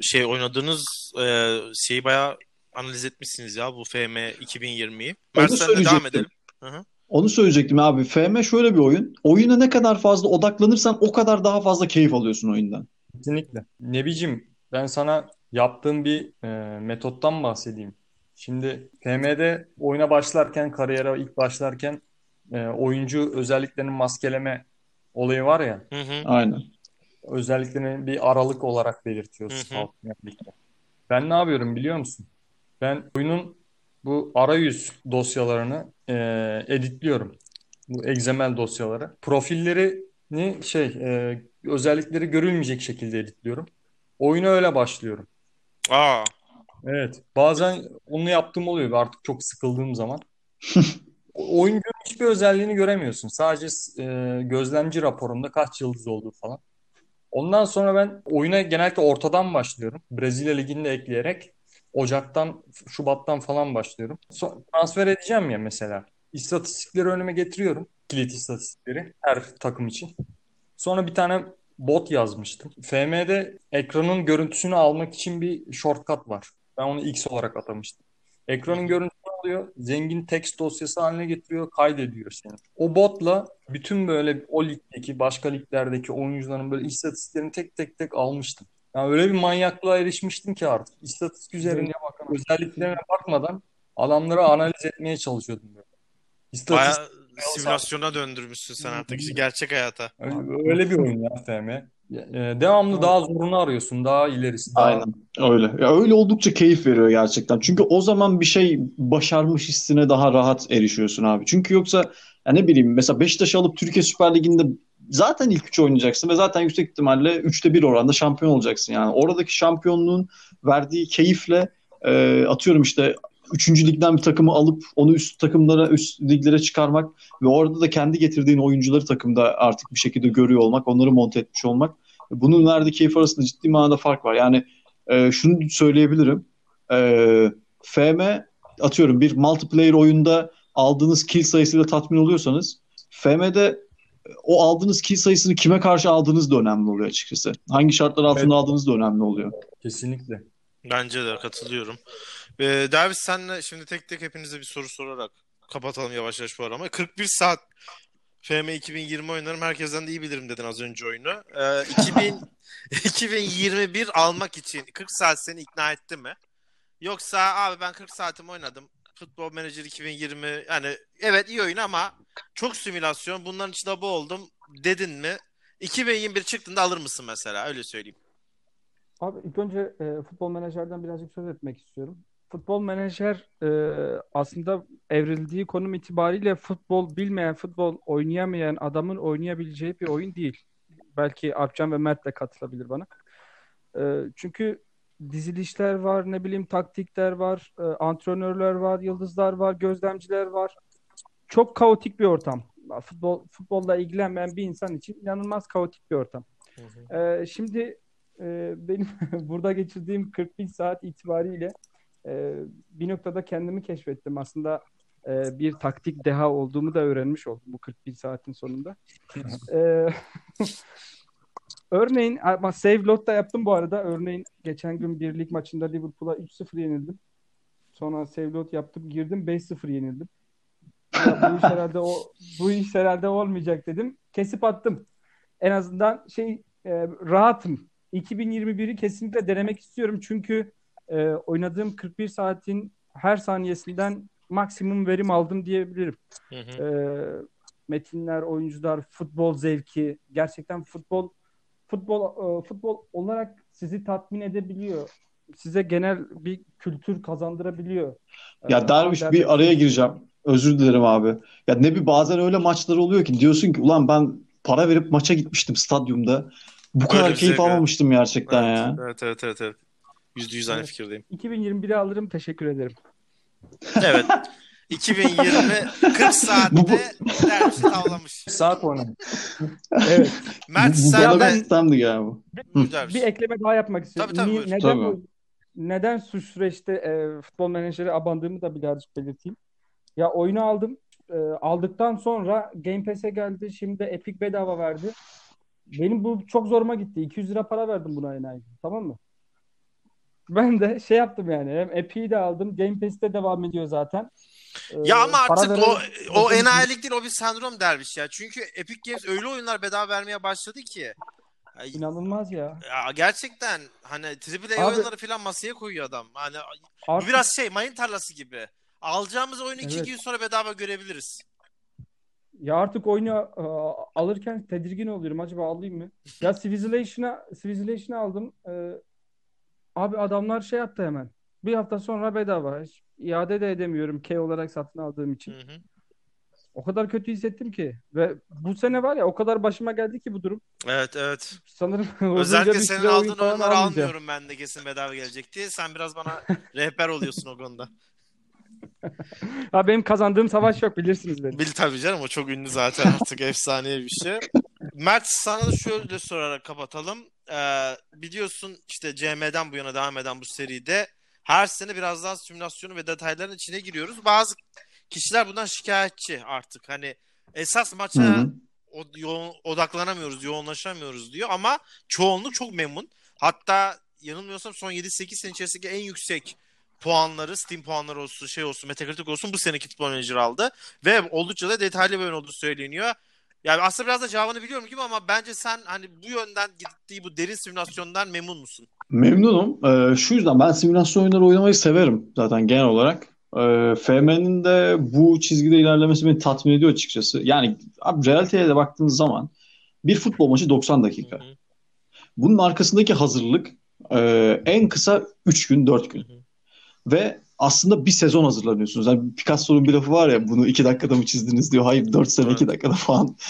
Şey oynadığınız e, şeyi bayağı analiz etmişsiniz ya bu FM 2020'yi. Onu Mert sen de devam söyleyecektim. edelim. Onu söyleyecektim abi. FM şöyle bir oyun. Oyuna ne kadar fazla odaklanırsan o kadar daha fazla keyif alıyorsun oyundan. Kesinlikle. Nebicim ben sana yaptığım bir e, metottan bahsedeyim. Şimdi FM'de oyuna başlarken, kariyere ilk başlarken e, oyuncu özelliklerinin maskeleme olayı var ya, Hı hı. Aynen. özelliklerini bir aralık olarak belirtiyor Hı. Ben ne yapıyorum biliyor musun? Ben oyunun bu arayüz dosyalarını e, editliyorum. Bu XML dosyaları. Profillerini şey e, özellikleri görülmeyecek şekilde editliyorum. Oyuna öyle başlıyorum. Aa, Evet. Bazen onu yaptığım oluyor artık çok sıkıldığım zaman. Oyuncunun hiçbir özelliğini göremiyorsun. Sadece e, gözlemci raporunda kaç yıldız olduğu falan. Ondan sonra ben oyuna genellikle ortadan başlıyorum. Brezilya Ligi'ni de ekleyerek Ocak'tan, Şubat'tan falan başlıyorum. So- transfer edeceğim ya mesela. İstatistikleri önüme getiriyorum. Kilit istatistikleri her takım için. Sonra bir tane bot yazmıştım. FM'de ekranın görüntüsünü almak için bir shortcut var. Ben onu X olarak atamıştım. Ekranın görüntüsünü alıyor. Zengin text dosyası haline getiriyor, kaydediyor seni. O botla bütün böyle o ligdeki, başka liglerdeki oyuncuların böyle istatistiklerini tek tek tek almıştım. Yani öyle bir manyaklığa erişmiştim ki artık. İstatistik üzerine bakana. özelliklerine bakmadan adamları analiz etmeye çalışıyordum böyle. Baya İstatistik simülasyona döndürmüşsün sen artık gerçek hayata. öyle, öyle bir oyun ya FM. Ee, devamlı daha zorunu arıyorsun, daha ilerisi, daha Aynen öyle. Ya öyle oldukça keyif veriyor gerçekten. Çünkü o zaman bir şey başarmış hissine daha rahat erişiyorsun abi. Çünkü yoksa ya ne bileyim mesela Beşiktaş'ı alıp Türkiye Süper Ligi'nde zaten ilk üç oynayacaksın ve zaten yüksek ihtimalle üçte bir oranda şampiyon olacaksın. Yani oradaki şampiyonluğun verdiği keyifle e, atıyorum işte üçüncü ligden bir takımı alıp onu üst takımlara, üst liglere çıkarmak ve orada da kendi getirdiğin oyuncuları takımda artık bir şekilde görüyor olmak, onları monte etmiş olmak. Bunun verdiği keyif arasında ciddi manada fark var. Yani e, şunu söyleyebilirim. E, FM atıyorum bir multiplayer oyunda aldığınız kill sayısıyla tatmin oluyorsanız FM'de o aldığınız kill sayısını kime karşı aldığınız da önemli oluyor açıkçası. Hangi şartlar altında Evet. aldığınız da önemli oluyor. kesinlikle. Bence de katılıyorum. Ee, Derviş senle şimdi tek tek hepinize bir soru sorarak kapatalım yavaş yavaş bu aramayı. 41 saat FM 2020 oynarım. Herkesten de iyi bilirim dedin az önce oyunu. Ee, 2000, 2021 almak için 40 saat seni ikna etti mi? Yoksa abi ben 40 saatimi oynadım. Futbol Manager 2020 yani evet iyi oyun ama çok simülasyon. Bunların içinde bu oldum dedin mi? 2021 çıktığında alır mısın mesela? Öyle söyleyeyim. Abi ilk önce e, futbol menajerden birazcık söz etmek istiyorum. Futbol menajer e, aslında evrildiği konum itibariyle futbol bilmeyen, futbol oynayamayan adamın oynayabileceği bir oyun değil. Belki Alpcan ve Mert de katılabilir bana. E, çünkü dizilişler var, ne bileyim taktikler var, e, antrenörler var, yıldızlar var, gözlemciler var. Çok kaotik bir ortam. Futbol futbolla ilgilenmeyen bir insan için inanılmaz kaotik bir ortam. E, şimdi e, benim burada geçirdiğim 41 saat itibariyle e, bir noktada kendimi keşfettim. Aslında e, bir taktik deha olduğumu da öğrenmiş oldum bu 41 saatin sonunda. E, örneğin ama save lot da yaptım bu arada. Örneğin geçen gün bir lig maçında Liverpool'a 3-0 yenildim. Sonra save lot yaptım, girdim 5-0 yenildim. Ya bu iş herhalde o bu iş herhalde olmayacak dedim. Kesip attım. En azından şey e, rahatım. 2021'i kesinlikle denemek istiyorum çünkü e, oynadığım 41 saatin her saniyesinden maksimum verim aldım diyebilirim. Hı hı. E, metinler, oyuncular, futbol zevki, gerçekten futbol futbol e, futbol olarak sizi tatmin edebiliyor. Size genel bir kültür kazandırabiliyor. E, Ya Derviş ama bir araya gireceğim. Özür dilerim abi. Ya ne bir bazen öyle maçlar oluyor ki diyorsun ki ulan ben para verip maça gitmiştim stadyumda. Bu kadar bir keyif evet. almamıştım gerçekten Evet, ya. evet, evet, evet, evet. Yüzde yüz aynı Evet. fikirdeyim. 2021'i alırım. Teşekkür ederim. Evet. 2020 40 Bu- saatte dervişi tavlamış. Saat oynadım. Evet. Mert Bu, bu sen bir sistemdi ya bu. Buyur derviş. Bir ekleme daha yapmak istiyorum. Tabii, tabii, Ni- buyur. neden Tabii. bu- neden şu süreçte e, futbol menajeri abandığımı da birazcık belirteyim. Ya oyunu aldım. E, aldıktan sonra Game Pass'e geldi. Şimdi Epic bedava verdi. Benim bu çok zoruma gitti. 200 lira para verdim buna enayi. Tamam mı? Ben de şey yaptım yani. Hem Epic'i de aldım. Game Pass'te devam ediyor zaten. Ya ama para artık o o enayilik değil o bir sendrom derviş ya. Çünkü Epic Games öyle oyunlar bedava vermeye başladı ki. İnanılmaz ya. Ya gerçekten hani AAA Abi- oyunları falan masaya koyuyor adam. Hani Artık biraz şey mayın tarlası gibi. Alacağımız oyunu iki Evet. gün sonra bedava görebiliriz. Ya artık oyunu e, alırken tedirgin oluyorum. Acaba alayım mı? Ya Civilization'a Civilization'a aldım. E, abi adamlar şey yaptı hemen. Bir hafta sonra bedava. Hiç iade de edemiyorum K olarak satın aldığım için. Hı hı. O kadar kötü hissettim ki. Ve bu sene var ya o kadar başıma geldi ki bu durum. Evet evet. Sanırım Özellikle senin oyun aldığın falan oyunları almıyorum ben de kesin bedava gelecek diye. Sen biraz bana rehber oluyorsun o konuda. Ha, benim kazandığım savaş yok bilirsiniz beni. Bil tabii canım o çok ünlü zaten artık efsane bir şey. Mert sana da şöyle sorarak kapatalım. Ee, biliyorsun işte CM'den bu yana devam eden bu seride her sene biraz daha simülasyonu ve detayların içine giriyoruz. Bazı kişiler bundan şikayetçi artık. Hani esas maça hı. o, yoğun, odaklanamıyoruz, yoğunlaşamıyoruz diyor ama çoğunluk çok memnun. Hatta yanılmıyorsam son 7-8 sene içerisindeki en yüksek puanları, Steam puanları olsun, şey olsun, Metacritic olsun bu seneki Football Manager aldı. Ve oldukça da detaylı bir oyun olduğu söyleniyor. Yani aslında biraz da cevabını biliyorum gibi ama bence sen hani bu yönden gittiği bu derin simülasyondan memnun musun? Memnunum. Ee, şu yüzden ben simülasyon oyunları oynamayı severim zaten genel olarak. Ee, FM'nin de bu çizgide ilerlemesi beni tatmin ediyor açıkçası. Yani abi realiteye de baktığınız zaman bir futbol maçı 90 dakika. Hı hı. Bunun arkasındaki hazırlık e, en kısa 3 gün 4 gün. Hı hı. Ve aslında bir sezon hazırlanıyorsunuz. Yani Picasso'nun bir lafı var ya bunu 2 dakikada mı çizdiniz diyor. Hayır 4 sene. 2 dakikada falan.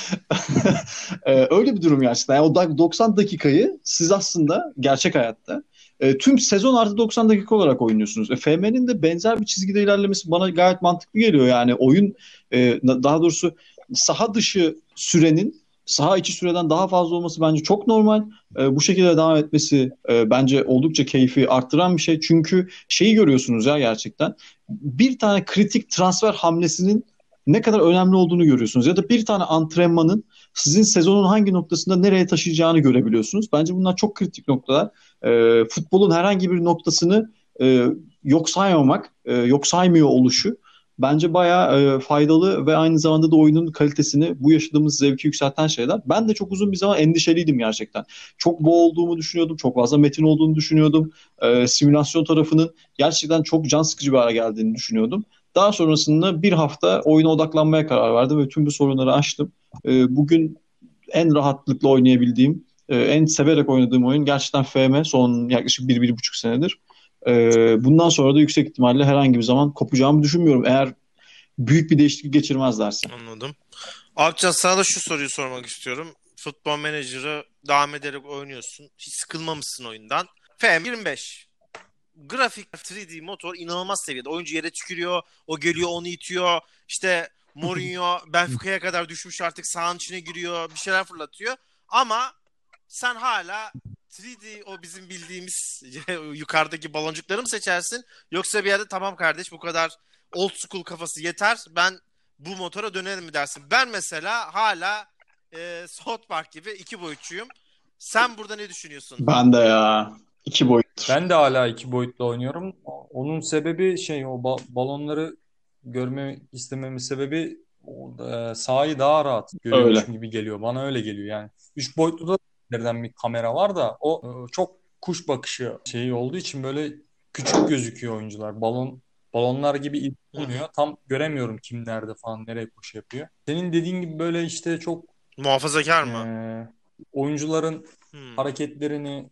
E, öyle bir durum gerçekten. Yani o da- 90 dakikayı siz aslında gerçek hayatta e, tüm sezon artı 90 dakika olarak oynuyorsunuz. E, FM'nin de benzer bir çizgide ilerlemesi bana gayet mantıklı geliyor. Yani oyun e, daha doğrusu saha dışı sürenin saha içi süreden daha fazla olması bence çok normal. E, bu şekilde devam etmesi e, bence oldukça keyfi arttıran bir şey. Çünkü şeyi görüyorsunuz ya gerçekten. Bir tane kritik transfer hamlesinin ne kadar önemli olduğunu görüyorsunuz. Ya da bir tane antrenmanın sizin sezonun hangi noktasında nereye taşıyacağını görebiliyorsunuz. Bence bunlar çok kritik noktalar. E, futbolun herhangi bir noktasını e, yok saymamak, e, yok saymıyor oluşu bence bayağı e, faydalı ve aynı zamanda da oyunun kalitesini, bu yaşadığımız zevki yükselten şeyler. Ben de çok uzun bir zaman endişeliydim gerçekten. Çok boğ olduğumu düşünüyordum, çok fazla metin olduğunu düşünüyordum. E, simülasyon tarafının gerçekten çok can sıkıcı bir hale geldiğini düşünüyordum. Daha sonrasında bir hafta oyuna odaklanmaya karar verdim ve tüm bu sorunları aştım. E, bugün en rahatlıkla oynayabildiğim, e, en severek oynadığım oyun gerçekten FM son yaklaşık bir, bir buçuk senedir. Ee, bundan sonra da yüksek ihtimalle herhangi bir zaman kopacağımı düşünmüyorum. Eğer büyük bir değişiklik geçirmezlerse. Anladım. Alpcan sana da şu soruyu sormak istiyorum. Futbol Manager'ı devam ederek oynuyorsun. Hiç sıkılmamışsın oyundan. FM25. Grafik 3D motor inanılmaz seviyede. Oyuncu yere tükürüyor. O geliyor onu itiyor. İşte Mourinho Benfica'ya kadar düşmüş artık sahanın içine giriyor. Bir şeyler fırlatıyor. Ama sen hala 3D o bizim bildiğimiz yukarıdaki baloncukları mı seçersin? Yoksa bir yerde tamam kardeş bu kadar old school kafası yeter. Ben bu motora dönerim mi dersin? Ben mesela hala e, South Park gibi iki boyutçuyum. Sen burada ne düşünüyorsun? Ben de ya. iki boyut. Ben de hala iki boyutlu oynuyorum. Onun sebebi şey o ba- balonları görme istememin sebebi o, e, sahayı daha rahat görüyormuşum gibi geliyor. Bana öyle geliyor yani. Üç boyutlu da nereden bir kamera var da o e, çok kuş bakışı şeyi olduğu için böyle küçük gözüküyor oyuncular. Balon balonlar gibi oluyor. Tam göremiyorum kim nerede falan nereye koşu yapıyor. Senin dediğin gibi böyle işte çok Muhafazakar mı? e, oyuncuların Hmm. hareketlerini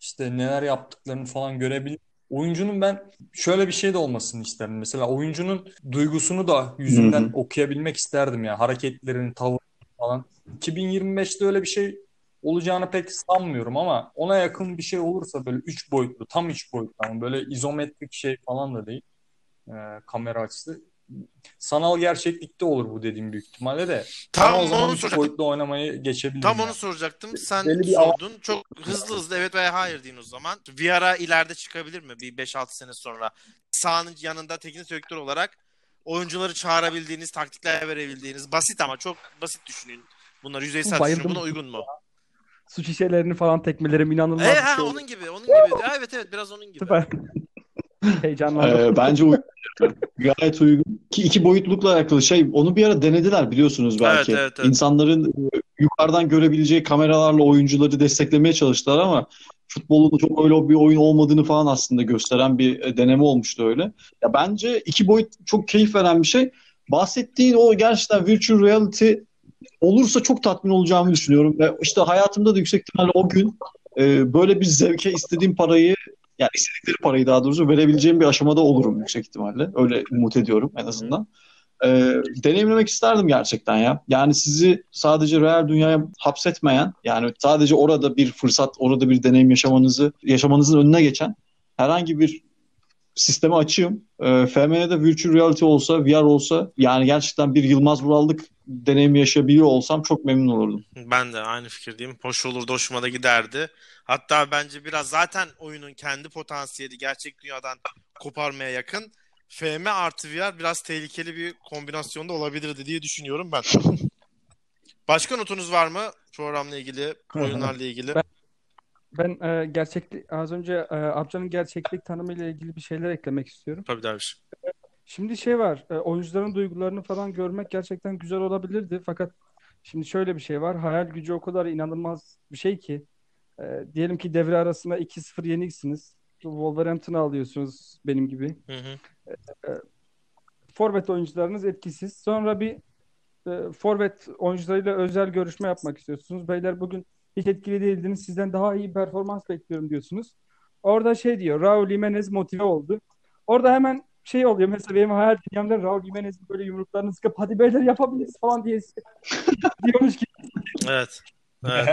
işte neler yaptıklarını falan görebilir. Oyuncunun ben şöyle bir şey de olmasını isterdim. Mesela oyuncunun duygusunu da yüzünden Hı hı. okuyabilmek isterdim ya. Hareketlerini, tavırını falan. 2025'te öyle bir şey olacağını pek sanmıyorum ama ona yakın bir şey olursa böyle 3 boyutlu, tam 3 boyutlu ama böyle izometrik şey falan da değil. Ee, kamera açısı. Sanal gerçeklikte olur bu dediğim büyük ihtimalle de. Tam o zaman onu 3 soracaktım. boyutlu oynamayı geçebilirim Tam yani. onu soracaktım. Sen Belli bir sordun. Çok hızlı hızlı evet veya hayır deyin o zaman. VR'a ileride çıkabilir mi? Bir 5-6 sene sonra. Sahanın yanında teknik direktör olarak oyuncuları çağırabildiğiniz, taktikler verebildiğiniz. Basit ama çok basit düşünün. Bunlar yüzeysel Bayıldım. düşünün. Buna uygun mu? Su şişelerini falan tekmelerim inanılmaz E, ha, şey. onun gibi. Onun gibi. Ya, evet evet biraz onun gibi. Süper. Heyecanlandım. Ee, bence uygun. Gayet uygun. Ki iki boyutlulukla alakalı şey onu bir ara denediler biliyorsunuz belki. Evet, evet, evet. İnsanların e, yukarıdan görebileceği kameralarla oyuncuları desteklemeye çalıştılar ama futbolun çok öyle bir oyun olmadığını falan aslında gösteren bir e, deneme olmuştu öyle. Ya bence iki boyut çok keyif veren bir şey. Bahsettiğin o gerçekten virtual reality olursa çok tatmin olacağımı düşünüyorum ve işte hayatımda da yüksek ihtimalle o gün e, böyle bir zevke istediğim parayı yani istedikleri parayı daha doğrusu verebileceğim bir aşamada olurum yüksek ihtimalle. Öyle umut ediyorum en azından. Ee, deneyimlemek isterdim gerçekten ya. Yani sizi sadece real dünyaya hapsetmeyen, yani sadece orada bir fırsat, orada bir deneyim yaşamanızı, yaşamanızın önüne geçen herhangi bir sisteme açığım. Ee, FM'de virtual reality olsa, VR olsa yani gerçekten bir Yılmaz Vurallık deneyimi yaşayabiliyor olsam çok memnun olurdum. Ben de aynı fikirdeyim. Hoş olurdu, hoşuma da giderdi. Hatta bence biraz zaten oyunun kendi potansiyeli gerçek dünyadan koparmaya yakın. FM artı VR biraz tehlikeli bir kombinasyonda olabilirdi diye düşünüyorum ben. Başka notunuz var mı programla ilgili, oyunlarla ilgili? Ben- Ben e, gerçeklik az önce e, Abcan'ın gerçeklik tanımıyla ilgili bir şeyler eklemek istiyorum. Tabii derviş. Şimdi şey var, e, oyuncuların duygularını falan görmek gerçekten güzel olabilirdi. Fakat şimdi şöyle bir şey var, hayal gücü o kadar inanılmaz bir şey ki. e, diyelim ki devre arasında 2-0 yeniksiniz. Wolverhampton'ı alıyorsunuz benim gibi. Hı hı. Forvet oyuncularınız etkisiz. Sonra bir e, forvet oyuncularıyla özel görüşme yapmak istiyorsunuz. Beyler bugün hiç etkili değildiniz. Sizden daha iyi performans bekliyorum diyorsunuz. Orada şey diyor. Raul Jimenez motive oldu. Orada hemen şey oluyor. Mesela benim hayal dünyamda Raul Jimenez'in böyle yumruklarını sıkıp hadi beyler yapabiliriz falan diye diyormuş ki. Evet. Evet.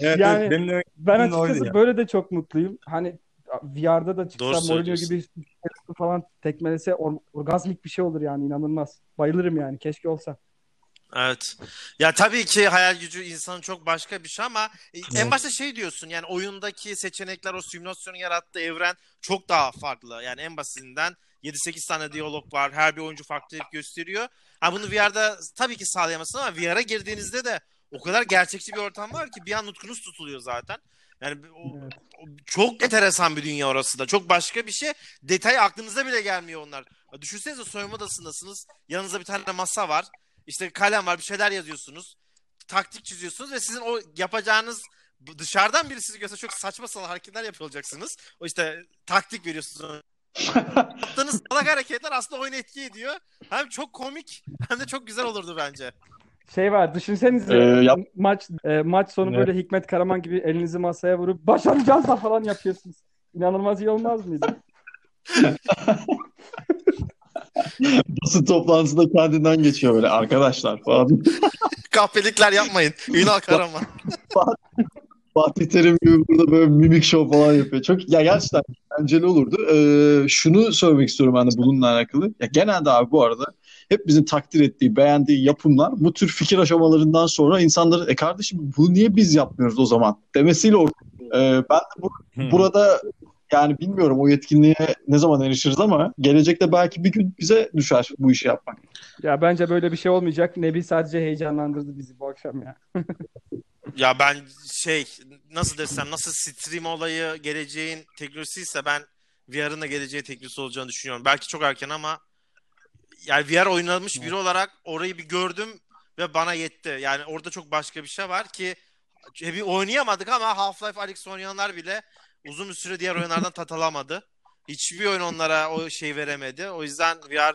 Evet, Yani- evet, benim de Ben açıkçası ya. böyle de çok mutluyum. Hani VR'da da çıksa Doğru Mourinho gibi falan tekmelese or- orgazmik bir şey olur yani inanılmaz. Bayılırım yani. Keşke olsa. Evet. Ya tabii ki hayal gücü insanın çok başka bir şey ama e, en Evet. başta şey diyorsun yani oyundaki seçenekler o simülasyonun yarattığı evren çok daha farklı. Yani en basitinden 7-8 tane diyalog var. Her bir oyuncu farklılık gösteriyor. Ha bunu VR'da tabii ki sağlayamazsın ama VR'a girdiğinizde de o kadar gerçekçi bir ortam var ki bir an nutkunuz tutuluyor zaten. Yani o, Evet. o- çok enteresan bir dünya orası da. Çok başka bir şey. Detay aklınıza bile gelmiyor onlar. Düşünsenize soyunma odasındasınız. Yanınızda bir tane masa var. İşte kalem var bir şeyler yazıyorsunuz. Taktik çiziyorsunuz ve sizin o yapacağınız dışarıdan biri sizi görse çok saçma salak hareketler yapıyor olacaksınız. O işte taktik veriyorsunuz. Yaptığınız salak hareketler aslında oyunu etki ediyor. Hem çok komik hem de çok güzel olurdu bence. Şey var düşünsenize Ee, yap- maç e, maç sonu Evet. böyle Hikmet Karaman gibi elinizi masaya vurup başaracağız da falan yapıyorsunuz. İnanılmaz iyi olmaz mıydı? Basın toplantısında kendinden geçiyor böyle arkadaşlar falan. Kahpelikler yapmayın. Ünal Karaman. Fatih Terim gibi burada böyle mimik show falan yapıyor. Çok ya gerçekten eğlenceli olurdu. Ee, şunu söylemek istiyorum ben de bununla alakalı. Ya genelde abi bu arada hep bizim takdir ettiği, beğendiği yapımlar bu tür fikir aşamalarından sonra insanların e kardeşim bunu niye biz yapmıyoruz o zaman demesiyle ortaya. Ee, ben de bu, burada yani bilmiyorum o yetkinliğe ne zaman erişiriz ama gelecekte belki bir gün bize düşer bu işi yapmak. Ya bence böyle bir şey olmayacak. Nebi sadece heyecanlandırdı bizi bu akşam ya. Ya ben şey nasıl desem nasıl stream olayı geleceğin teknolojisiyse ben VR'ın da geleceği teknolojisi olacağını düşünüyorum. Belki çok erken ama yani VR oynamış biri olarak orayı bir gördüm ve bana yetti. Yani orada çok başka bir şey var ki bir oynayamadık ama Half-Life Alyx oynayanlar bile uzun bir süre diğer oyunlardan tat alamadı. Hiçbir oyun onlara o şey veremedi. O yüzden VR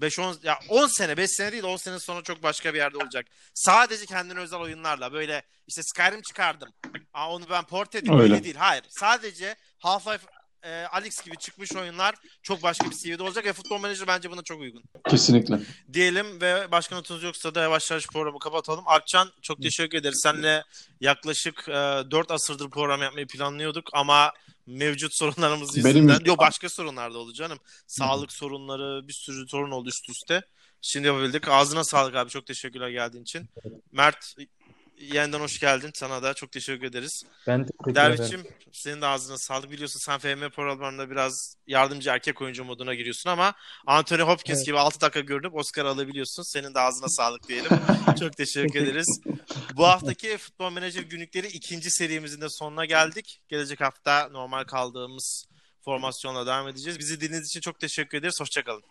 5-10 ya 10 sene 5 sene değil 10 sene sonra çok başka bir yerde olacak. Sadece kendine özel oyunlarla böyle işte Skyrim çıkardım. Aa, onu ben port edeyim Öyle. öyle değil. Hayır. Sadece Half-Life e, Alyx gibi çıkmış oyunlar çok başka bir seviyede olacak ve Futbol Manager bence buna çok uygun. Kesinlikle. Diyelim ve başka notunuz yoksa da yavaş yavaş programı kapatalım. Alpcan çok teşekkür ederiz. Seninle yaklaşık e, 4 asırdır program yapmayı planlıyorduk ama mevcut sorunlarımız Benim yüzünden. yüzümden. Yok başka sorunlar da oldu canım. Sağlık sorunları bir sürü sorun oldu üst üste. Şimdi yapabildik. Ağzına sağlık abi. Çok teşekkürler geldiğin için. Mert yeniden hoş geldin. Sana da çok teşekkür ederiz. ben teşekkür ederim. Derviş'im senin de ağzına sağlık. Biliyorsun sen FM programlarında biraz yardımcı erkek oyuncu moduna giriyorsun ama Anthony Hopkins Evet. gibi 6 dakika görünüp Oscar alabiliyorsun. Senin de ağzına sağlık diyelim. Çok teşekkür ederiz. Bu haftaki Futbol Menajer günlükleri ikinci serimizin de sonuna geldik. Gelecek hafta normal kaldığımız formasyonla devam edeceğiz. Bizi dinlediğiniz için çok teşekkür ederiz. Hoşçakalın.